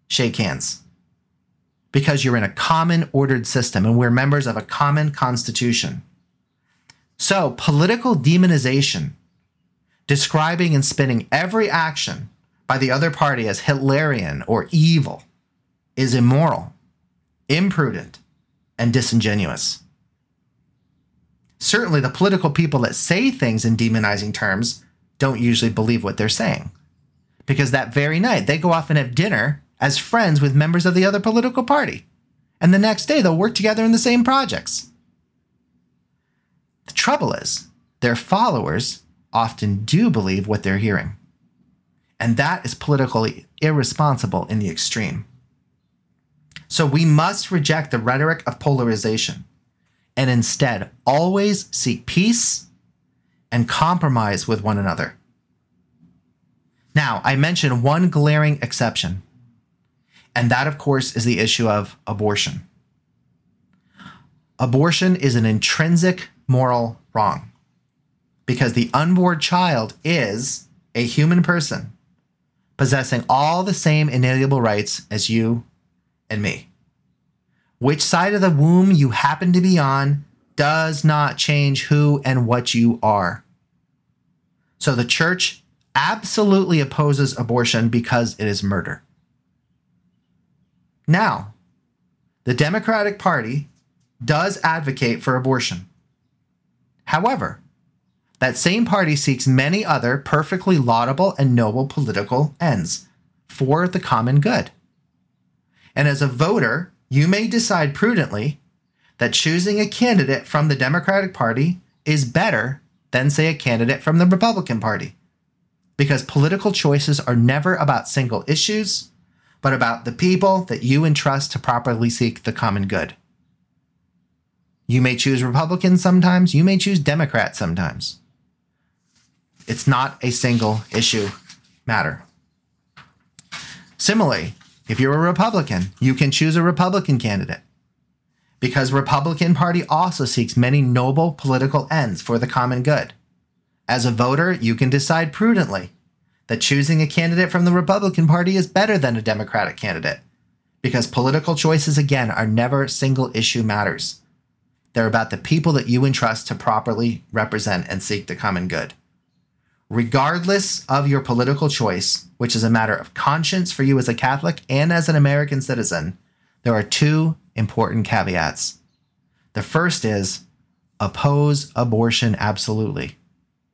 Shake hands. Because you're in a common ordered system and we're members of a common constitution. So, political demonization, describing and spinning every action by the other party as Hitlerian or evil, is immoral, imprudent, and disingenuous. Certainly, the political people that say things in demonizing terms don't usually believe what they're saying. Because that very night, they go off and have dinner as friends with members of the other political party. And the next day, they'll work together in the same projects. The trouble is, their followers often do believe what they're hearing. And that is politically irresponsible in the extreme. So we must reject the rhetoric of polarization and instead always seek peace and compromise with one another. Now, I mentioned one glaring exception, and that, of course, is the issue of abortion. Abortion is an intrinsic moral wrong because the unborn child is a human person possessing all the same inalienable rights as you and me. Which side of the womb you happen to be on does not change who and what you are. So the church absolutely opposes abortion because it is murder. Now, the Democratic Party does advocate for abortion. However, that same party seeks many other perfectly laudable and noble political ends for the common good. And as a voter, you may decide prudently that choosing a candidate from the Democratic Party is better than, say, a candidate from the Republican Party. Because political choices are never about single issues, but about the people that you entrust to properly seek the common good. You may choose Republicans sometimes, you may choose Democrats sometimes. It's not a single issue matter. Similarly, if you're a Republican, you can choose a Republican candidate because Republican Party also seeks many noble political ends for the common good. As a voter, you can decide prudently that choosing a candidate from the Republican Party is better than a Democratic candidate because political choices again are never single issue matters. They're about the people that you entrust to properly represent and seek the common good. Regardless of your political choice, which is a matter of conscience for you as a Catholic and as an American citizen, there are two important caveats. The first is oppose abortion absolutely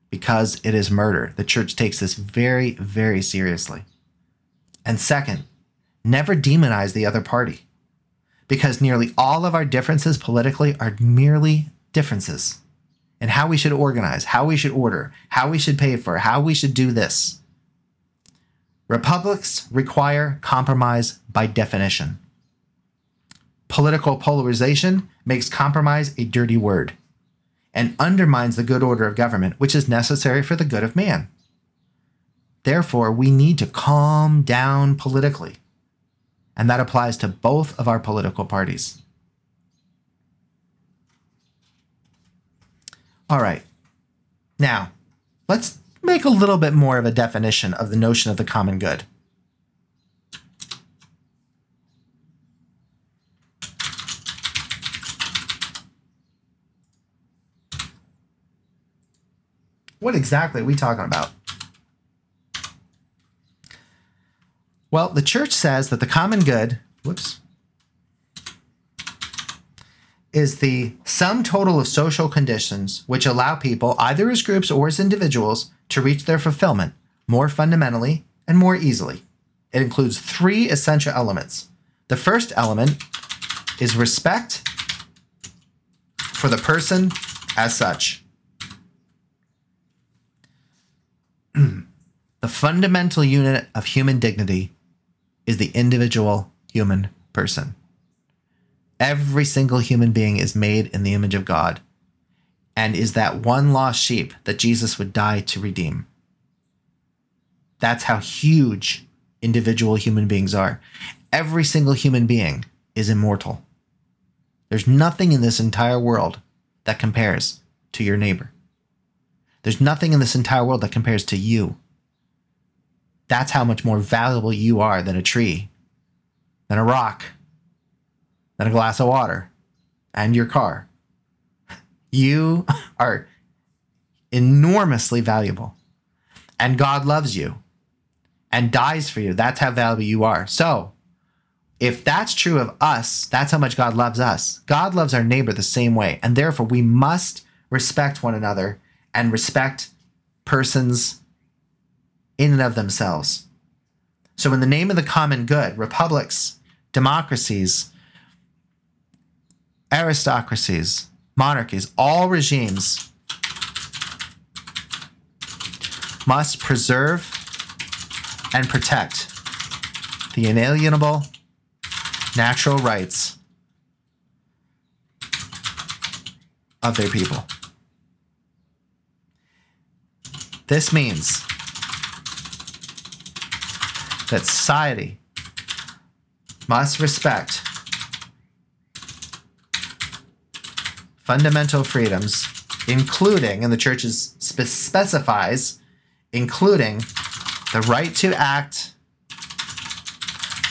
because it is murder. The church takes this very, very seriously. And second, never demonize the other party because nearly all of our differences politically are merely differences in how we should organize, how we should order, how we should pay for, how we should do this. Republics require compromise by definition. Political polarization makes compromise a dirty word and undermines the good order of government, which is necessary for the good of man. Therefore, we need to calm down politically, and that applies to both of our political parties. All right. Now, let's make a little bit more of a definition of the notion of the common good. What exactly are we talking about? Well, the church says that the common good, whoops, is the sum total of social conditions which allow people, either as groups or as individuals, to reach their fulfillment more fundamentally and more easily. It includes three essential elements. The first element is respect for the person as such. the fundamental unit of human dignity is the individual human person. Every single human being is made in the image of God and is that one lost sheep that Jesus would die to redeem. That's how huge individual human beings are. Every single human being is immortal. There's nothing in this entire world that compares to your neighbor. There's nothing in this entire world that compares to you. That's how much more valuable you are than a tree, than a rock, than a glass of water, and your car. You are enormously valuable. And God loves you and dies for you. That's how valuable you are. So, if that's true of us, that's how much God loves us. God loves our neighbor the same way. And therefore, we must respect one another and respect persons in and of themselves. So, in the name of the common good, republics, democracies, aristocracies, monarchies, all regimes must preserve and protect the inalienable natural rights of their people. This means that society must respect fundamental freedoms, including, and the church is spe- specifies, including the right to act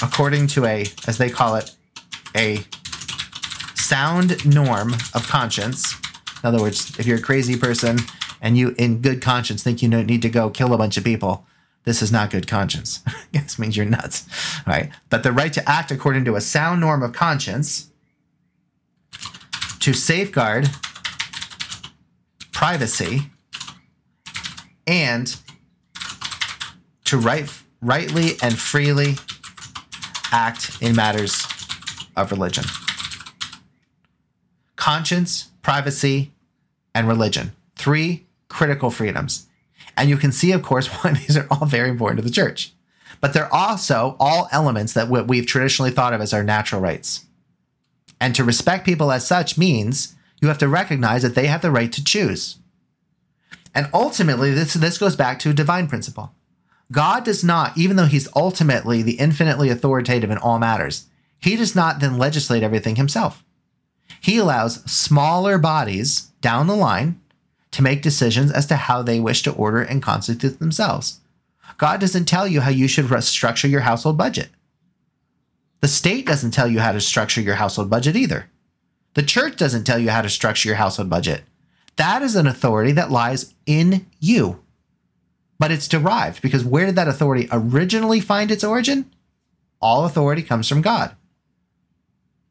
according to a, as they call it, a sound norm of conscience. In other words, if you're a crazy person and you, in good conscience, think you don't need to go kill a bunch of people, this is not good conscience. this means you're nuts, right? But the right to act according to a sound norm of conscience to safeguard privacy and to right, rightly and freely act in matters of religion. Conscience, privacy, and religion. Three critical freedoms. And you can see, of course, why these are all very important to the church. But they're also all elements that what we've traditionally thought of as our natural rights. And to respect people as such means you have to recognize that they have the right to choose. And ultimately, this, this goes back to a divine principle. God does not, even though he's ultimately the infinitely authoritative in all matters, he does not then legislate everything himself. He allows smaller bodies down the line to make decisions as to how they wish to order and constitute themselves. God doesn't tell you how you should structure your household budget. The state doesn't tell you how to structure your household budget either. The church doesn't tell you how to structure your household budget. That is an authority that lies in you. But it's derived because where did that authority originally find its origin? All authority comes from God.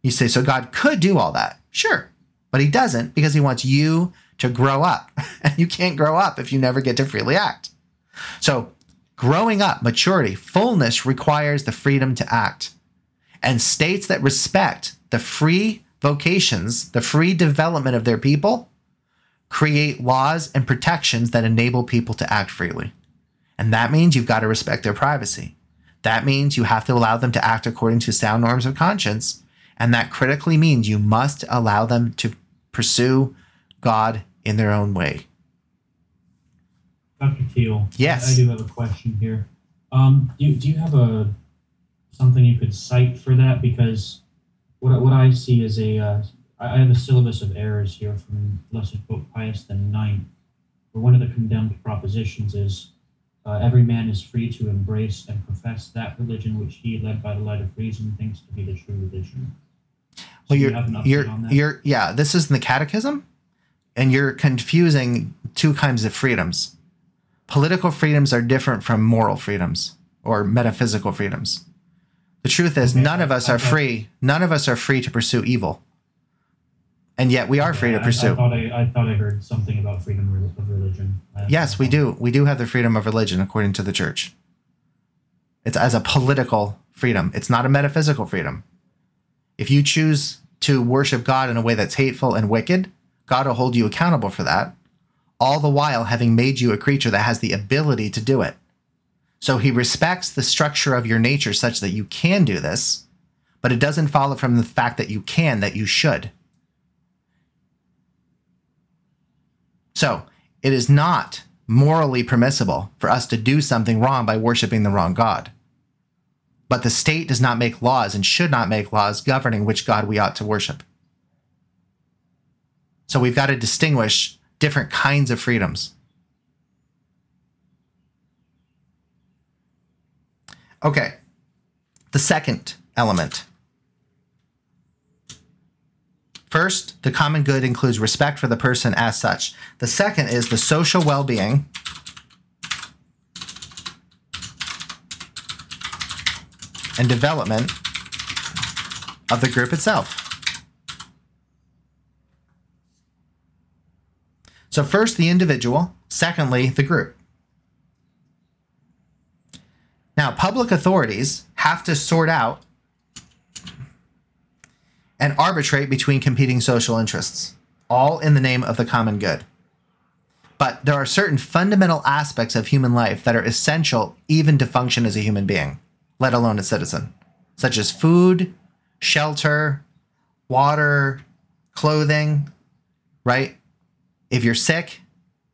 You say, so God could do all that. Sure. But he doesn't because he wants you to grow up. And you can't grow up if you never get to freely act. So, growing up, maturity, fullness requires the freedom to act. And states that respect the free vocations, the free development of their people, create laws and protections that enable people to act freely. And that means you've got to respect their privacy. That means you have to allow them to act according to sound norms of conscience. And that critically means you must allow them to pursue God in their own way. Dr. Teal. Yes. I, I do have a question here. Um, do, do you have a something you could cite for that? Because what, what I see is a uh, I have a syllabus of errors here from Blessed Pope Pius the Ninth, where one of the condemned propositions is uh, every man is free to embrace and profess that religion which he, led by the light of reason, thinks to be the true religion. So Well, do you you're, have an you're, on that? you're, yeah, this is in the catechism, and you're confusing two kinds of freedoms. Political freedoms are different from moral freedoms or metaphysical freedoms. The truth is, Okay, none of us I are free. None of us are free to pursue evil. And yet we are free to pursue. I, thought I, I thought I heard something about freedom of religion. Yes, we do. We do have the freedom of religion according to the church. It's as a political freedom. It's not a metaphysical freedom. If you choose to worship God in a way that's hateful and wicked, God will hold you accountable for that, all the while having made you a creature that has the ability to do it. So he respects the structure of your nature such that you can do this, but it doesn't follow from the fact that you can that you should. So, it is not morally permissible for us to do something wrong by worshiping the wrong God. But the state does not make laws and should not make laws governing which God we ought to worship. So we've got to distinguish different kinds of freedoms. Okay, the second element. First, the common good includes respect for the person as such. The second is the social well being and development of the group itself. So, first, the individual, secondly, the group. Now, public authorities have to sort out and arbitrate between competing social interests. all in the name of the common good. But there are certain fundamental aspects of human life that are essential even to function as a human being, let alone a citizen, such as food, shelter, water, clothing, right? If you're sick,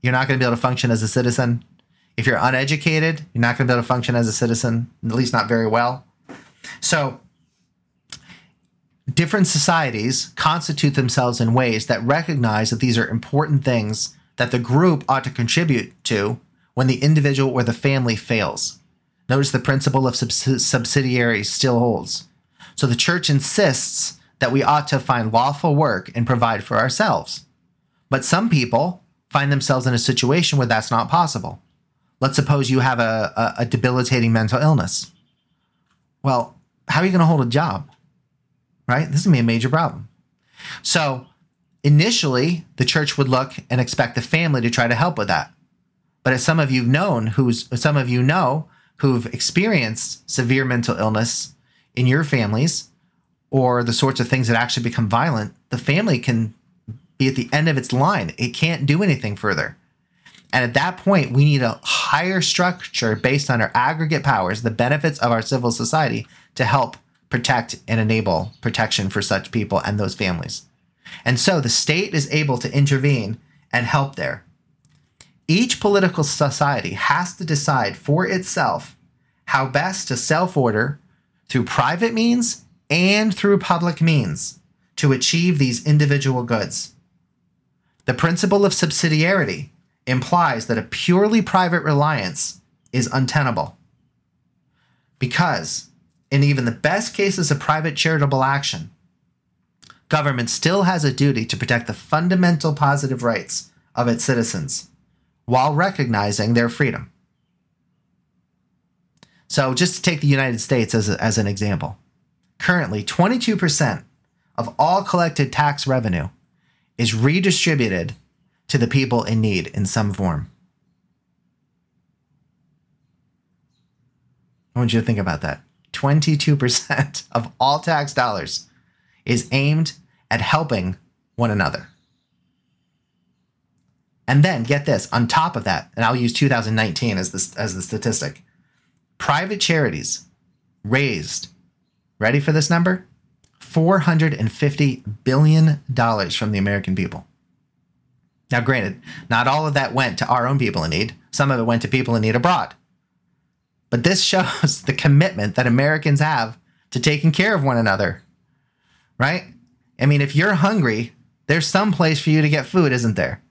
you're not going to be able to function as a citizen. If you're uneducated, you're not going to be able to function as a citizen, at least not very well. So, different societies constitute themselves in ways that recognize that these are important things that the group ought to contribute to when the individual or the family fails. Notice the principle of subs- subsidiarity still holds. So the church insists that we ought to find lawful work and provide for ourselves. But some people find themselves in a situation where that's not possible. Let's suppose you have a, a, a debilitating mental illness. Well, how are you going to hold a job? Right? This is going to be a major problem. So, initially, the church would look and expect the family to try to help with that. But as some of you've known, who's some of you know who've experienced severe mental illness in your families, or the sorts of things that actually become violent, the family can be at the end of its line. It can't do anything further. And at that point, we need a higher structure based on our aggregate powers, the benefits of our civil society to help protect and enable protection for such people and those families. And so the state is able to intervene and help there. Each political society has to decide for itself how best to self order through private means and through public means to achieve these individual goods. The principle of subsidiarity implies that a purely private reliance is untenable. Because, in even the best cases of private charitable action, government still has a duty to protect the fundamental positive rights of its citizens while recognizing their freedom. So, just to take the United States as, a, as an example, currently 22% of all collected tax revenue is redistributed to the people in need in some form. I want you to think about that. 22% of all tax dollars is aimed at helping one another. And then get this, on top of that, and I'll use 2019 as the, as the statistic. Private charities raised, ready for this number? $450 billion from the American people. Now, granted, not all of that went to our own people in need, some of it went to people in need abroad. But this shows the commitment that Americans have to taking care of one another, right? I mean, if you're hungry, there's some place for you to get food, isn't there?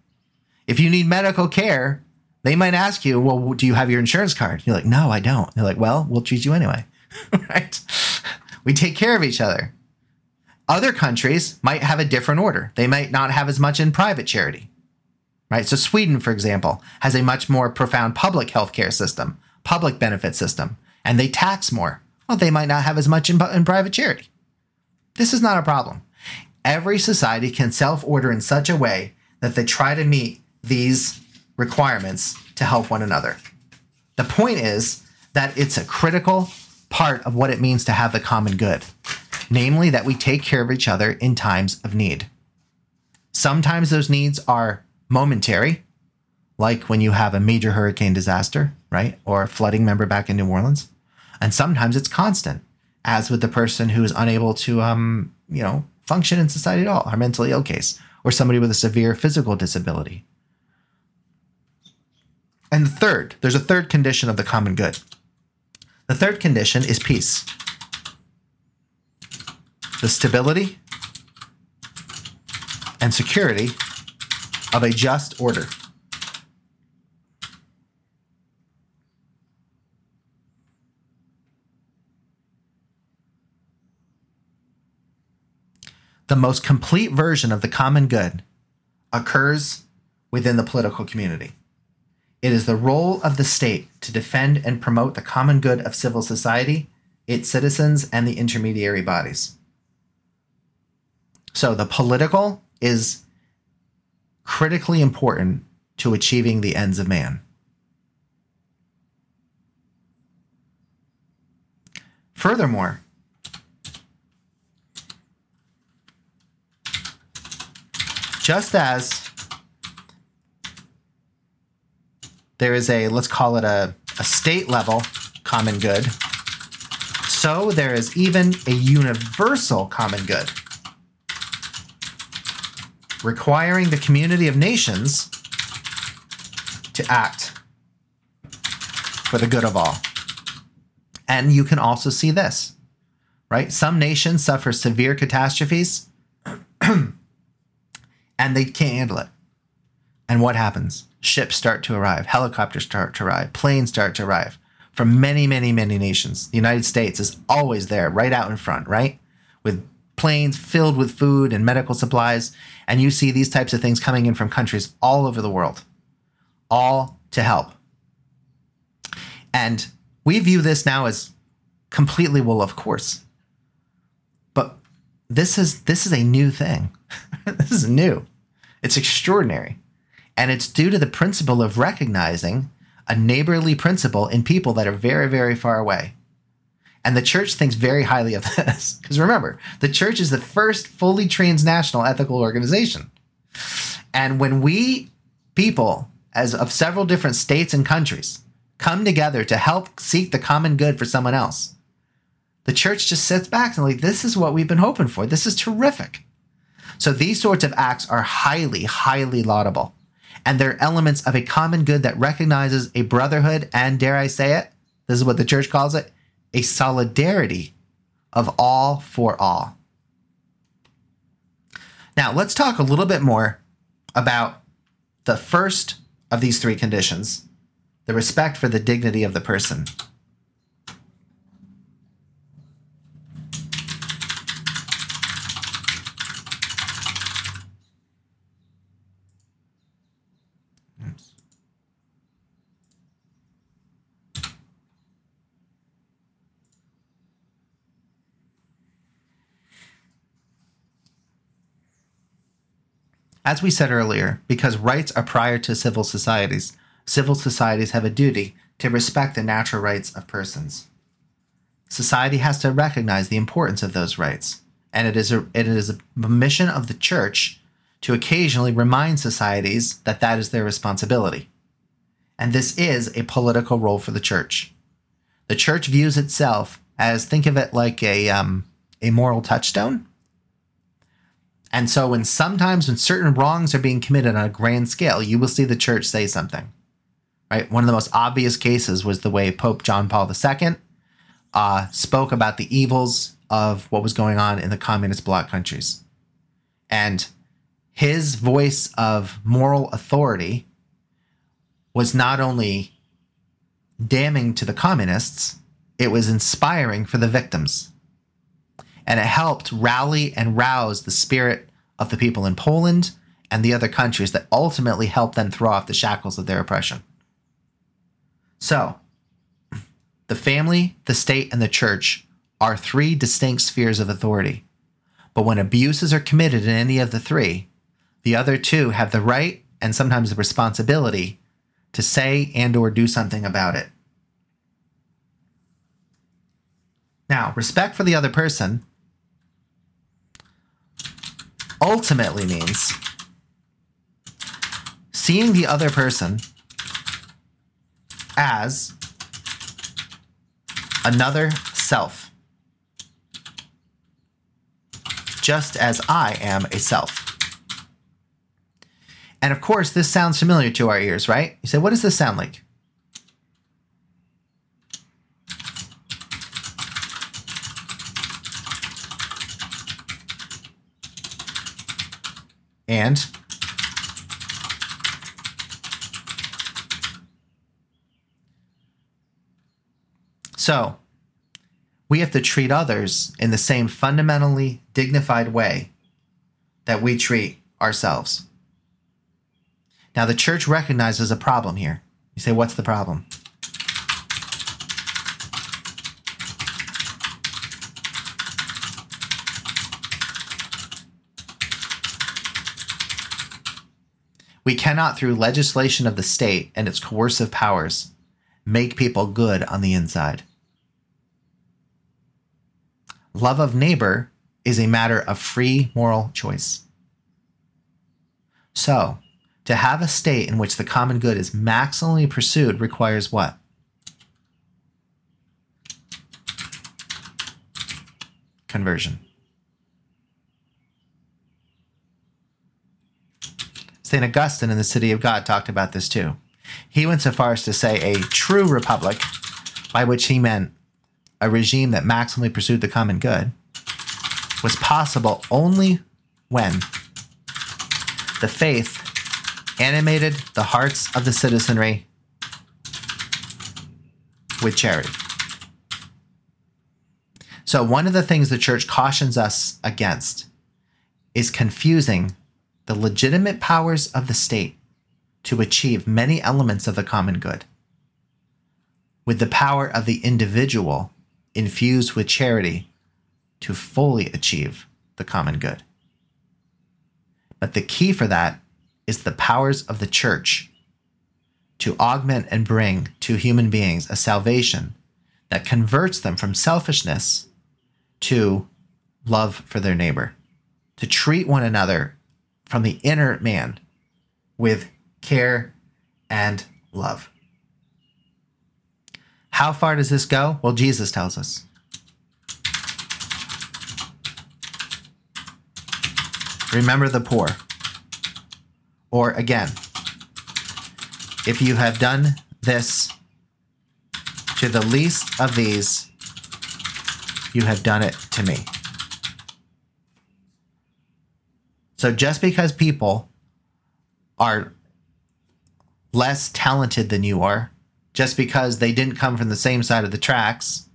If you need medical care, they might ask you, Well, do you have your insurance card? You're like, No, I don't. They're like, Well, we'll treat you anyway, right? We take care of each other. Other countries might have a different order. They might not have as much in private charity, right? So, Sweden, for example, has a much more profound public healthcare system, public benefit system, and they tax more. Well, they might not have as much in, in private charity. This is not a problem. Every society can self order in such a way that they try to meet these requirements to help one another. The point is that it's a critical part of what it means to have the common good, namely that we take care of each other in times of need. Sometimes those needs are momentary, like when you have a major hurricane disaster, right? Or flooding, member back in New Orleans. And sometimes it's constant, as with the person who is unable to, um, you know, function in society at all, our mentally ill case, or somebody with a severe physical disability. And the third, there's a third condition of the common good. The third condition is peace. The stability and security of a just order. The most complete version of the common good occurs within the political community. It is the role of the state to defend and promote the common good of civil society, its citizens, and the intermediary bodies. So the political is critically important to achieving the ends of man. Furthermore, just as there is a, let's call it a, a state level common good, so there is even a universal common good requiring the community of nations to act for the good of all. And you can also see this, right? Some nations suffer severe catastrophes and they can't handle it. And what happens? Ships start to arrive, helicopters start to arrive, planes start to arrive from many, many, many nations. The United States is always there, right out in front, right? With planes filled with food and medical supplies. And you see these types of things coming in from countries all over the world, all to help. And we view this now as completely well, of course. But this is this is a new thing. this is new. It's extraordinary. And it's due to the principle of recognizing a neighborly principle in people that are very, very far away. And the church thinks very highly of this. Because remember, the church is the first fully transnational ethical organization. And when we people, as of several different states and countries, come together to help seek the common good for someone else, the church just sits back and like, this is what we've been hoping for. This is terrific. So these sorts of acts are highly, highly laudable. And they're elements of a common good that recognizes a brotherhood and, dare I say it, this is what the church calls it, a solidarity of all for all. Now, let's talk a little bit more about the first of these three conditions the respect for the dignity of the person. As we said earlier, because rights are prior to civil societies, civil societies have a duty to respect the natural rights of persons. Society has to recognize the importance of those rights, and it is a, it is a mission of the church to occasionally remind societies that that is their responsibility. And this is a political role for the church. The church views itself as think of it like a um, a moral touchstone. And so, when sometimes when certain wrongs are being committed on a grand scale, you will see the church say something. Right? One of the most obvious cases was the way Pope John Paul II uh, spoke about the evils of what was going on in the communist bloc countries. And his voice of moral authority was not only damning to the communists, it was inspiring for the victims. And it helped rally and rouse the spirit of the people in Poland and the other countries that ultimately helped them throw off the shackles of their oppression. So, the family, the state, and the church are three distinct spheres of authority. But when abuses are committed in any of the three, the other two have the right and sometimes the responsibility to say and or do something about it. Now, respect for the other person ultimately means seeing the other person as another self, just as I am a self. And of course, this sounds familiar to our ears, right? You say, what does this sound like? And so we have to treat others in the same fundamentally dignified way that we treat ourselves. Now, the church recognizes a problem here. You say, what's the problem? We cannot, through legislation of the state and its coercive powers, make people good on the inside. Love of neighbor is a matter of free moral choice. So, to have a state in which the common good is maximally pursued requires what? Conversion. St. Augustine in the City of God talked about this too. He went so far as to say a true republic, by which he meant a regime that maximally pursued the common good, was possible only when the faith animated the hearts of the citizenry with charity. So, one of the things the church cautions us against is confusing the legitimate powers of the state to achieve many elements of the common good with the power of the individual infused with charity to fully achieve the common good. But the key for that is the powers of the church to augment and bring to human beings a salvation that converts them from selfishness to love for their neighbor, to treat one another from the inner man with care and love. How far does this go? Well, Jesus tells us. Remember the poor. Or again, if you have done this to the least of these, you have done it to me. So just because people are less talented than you are, just because they didn't come from the same side of the tracks,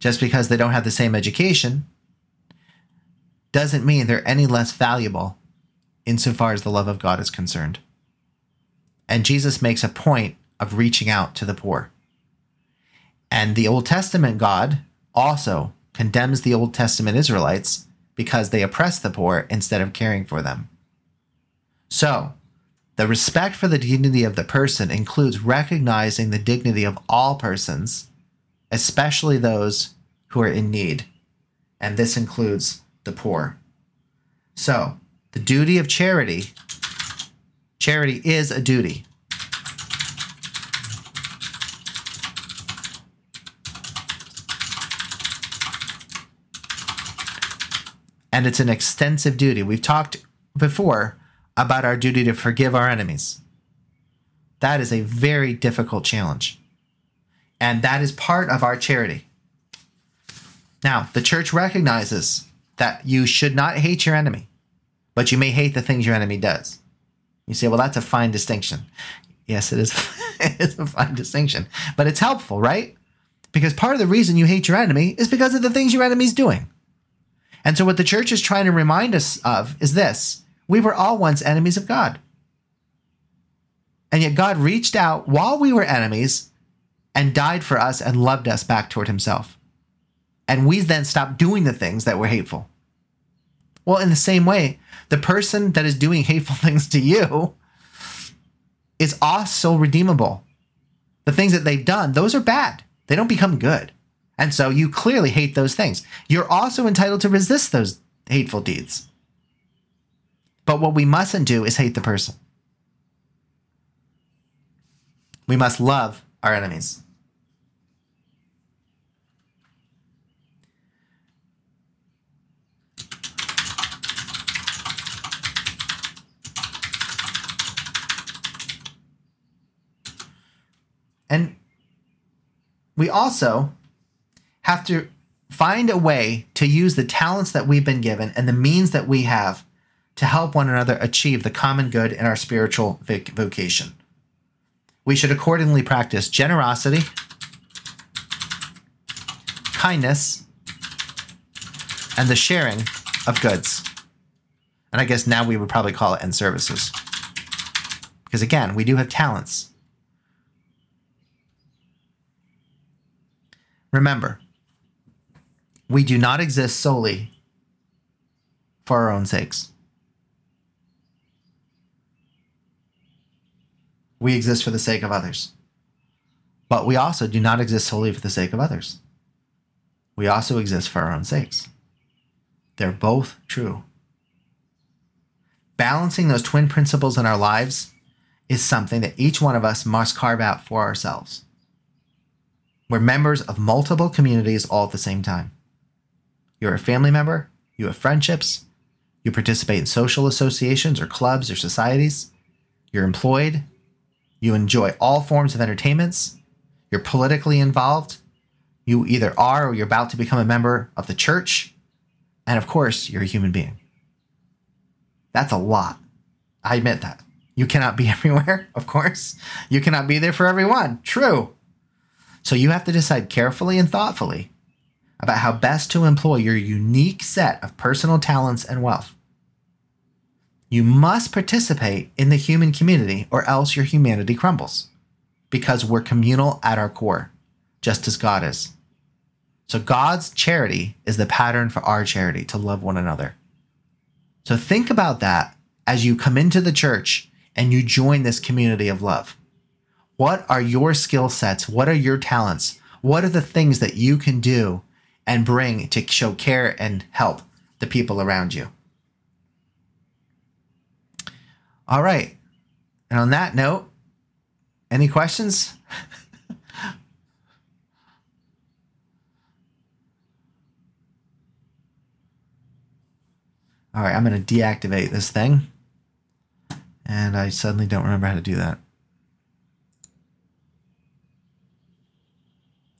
just because they don't have the same education, doesn't mean they're any less valuable insofar as the love of God is concerned. And Jesus makes a point of reaching out to the poor. And the Old Testament God also condemns the Old Testament Israelites because they oppress the poor instead of caring for them. So, the respect for the dignity of the person includes recognizing the dignity of all persons, especially those who are in need. And this includes the poor. So, the duty of charity charity is a duty. And it's an extensive duty. We've talked before about our duty to forgive our enemies. That is a very difficult challenge. And that is part of our charity. Now, the church recognizes that you should not hate your enemy, but you may hate the things your enemy does. You say, well, that's a fine distinction. Yes, it is. it is a fine distinction, but it's helpful, right? Because part of the reason you hate your enemy is because of the things your enemy's doing. And so, what the church is trying to remind us of is this we were all once enemies of God. And yet, God reached out while we were enemies and died for us and loved us back toward himself. And we then stopped doing the things that were hateful. Well, in the same way, the person that is doing hateful things to you is also redeemable. The things that they've done, those are bad. They don't become good. And so you clearly hate those things. You're also entitled to resist those hateful deeds. But what we mustn't do is hate the person. We must love our enemies. And we also have to find a way to use the talents that we've been given and the means that we have to help one another achieve the common good in our spiritual voc- vocation. We should accordingly practice generosity, kindness, and the sharing of goods. And I guess now we would probably call it end services. Because again, we do have talents. Remember, we do not exist solely for our own sakes. We exist for the sake of others. But we also do not exist solely for the sake of others. We also exist for our own sakes. They're both true. Balancing those twin principles in our lives is something that each one of us must carve out for ourselves. We're members of multiple communities all at the same time. You're a family member, you have friendships, you participate in social associations or clubs or societies, you're employed, you enjoy all forms of entertainments, you're politically involved, you either are or you're about to become a member of the church, and of course, you're a human being. That's a lot. I admit that. You cannot be everywhere, of course. You cannot be there for everyone. True. So you have to decide carefully and thoughtfully about how best to employ your unique set of personal talents and wealth. You must participate in the human community or else your humanity crumbles because we're communal at our core, just as God is. So God's charity is the pattern for our charity to love one another. So think about that as you come into the church and you join this community of love. What are your skill sets? What are your talents? What are the things that you can do and bring to show care and help the people around you? All right. And on that note, any questions? All right, I'm going to deactivate this thing. And I suddenly don't remember how to do that.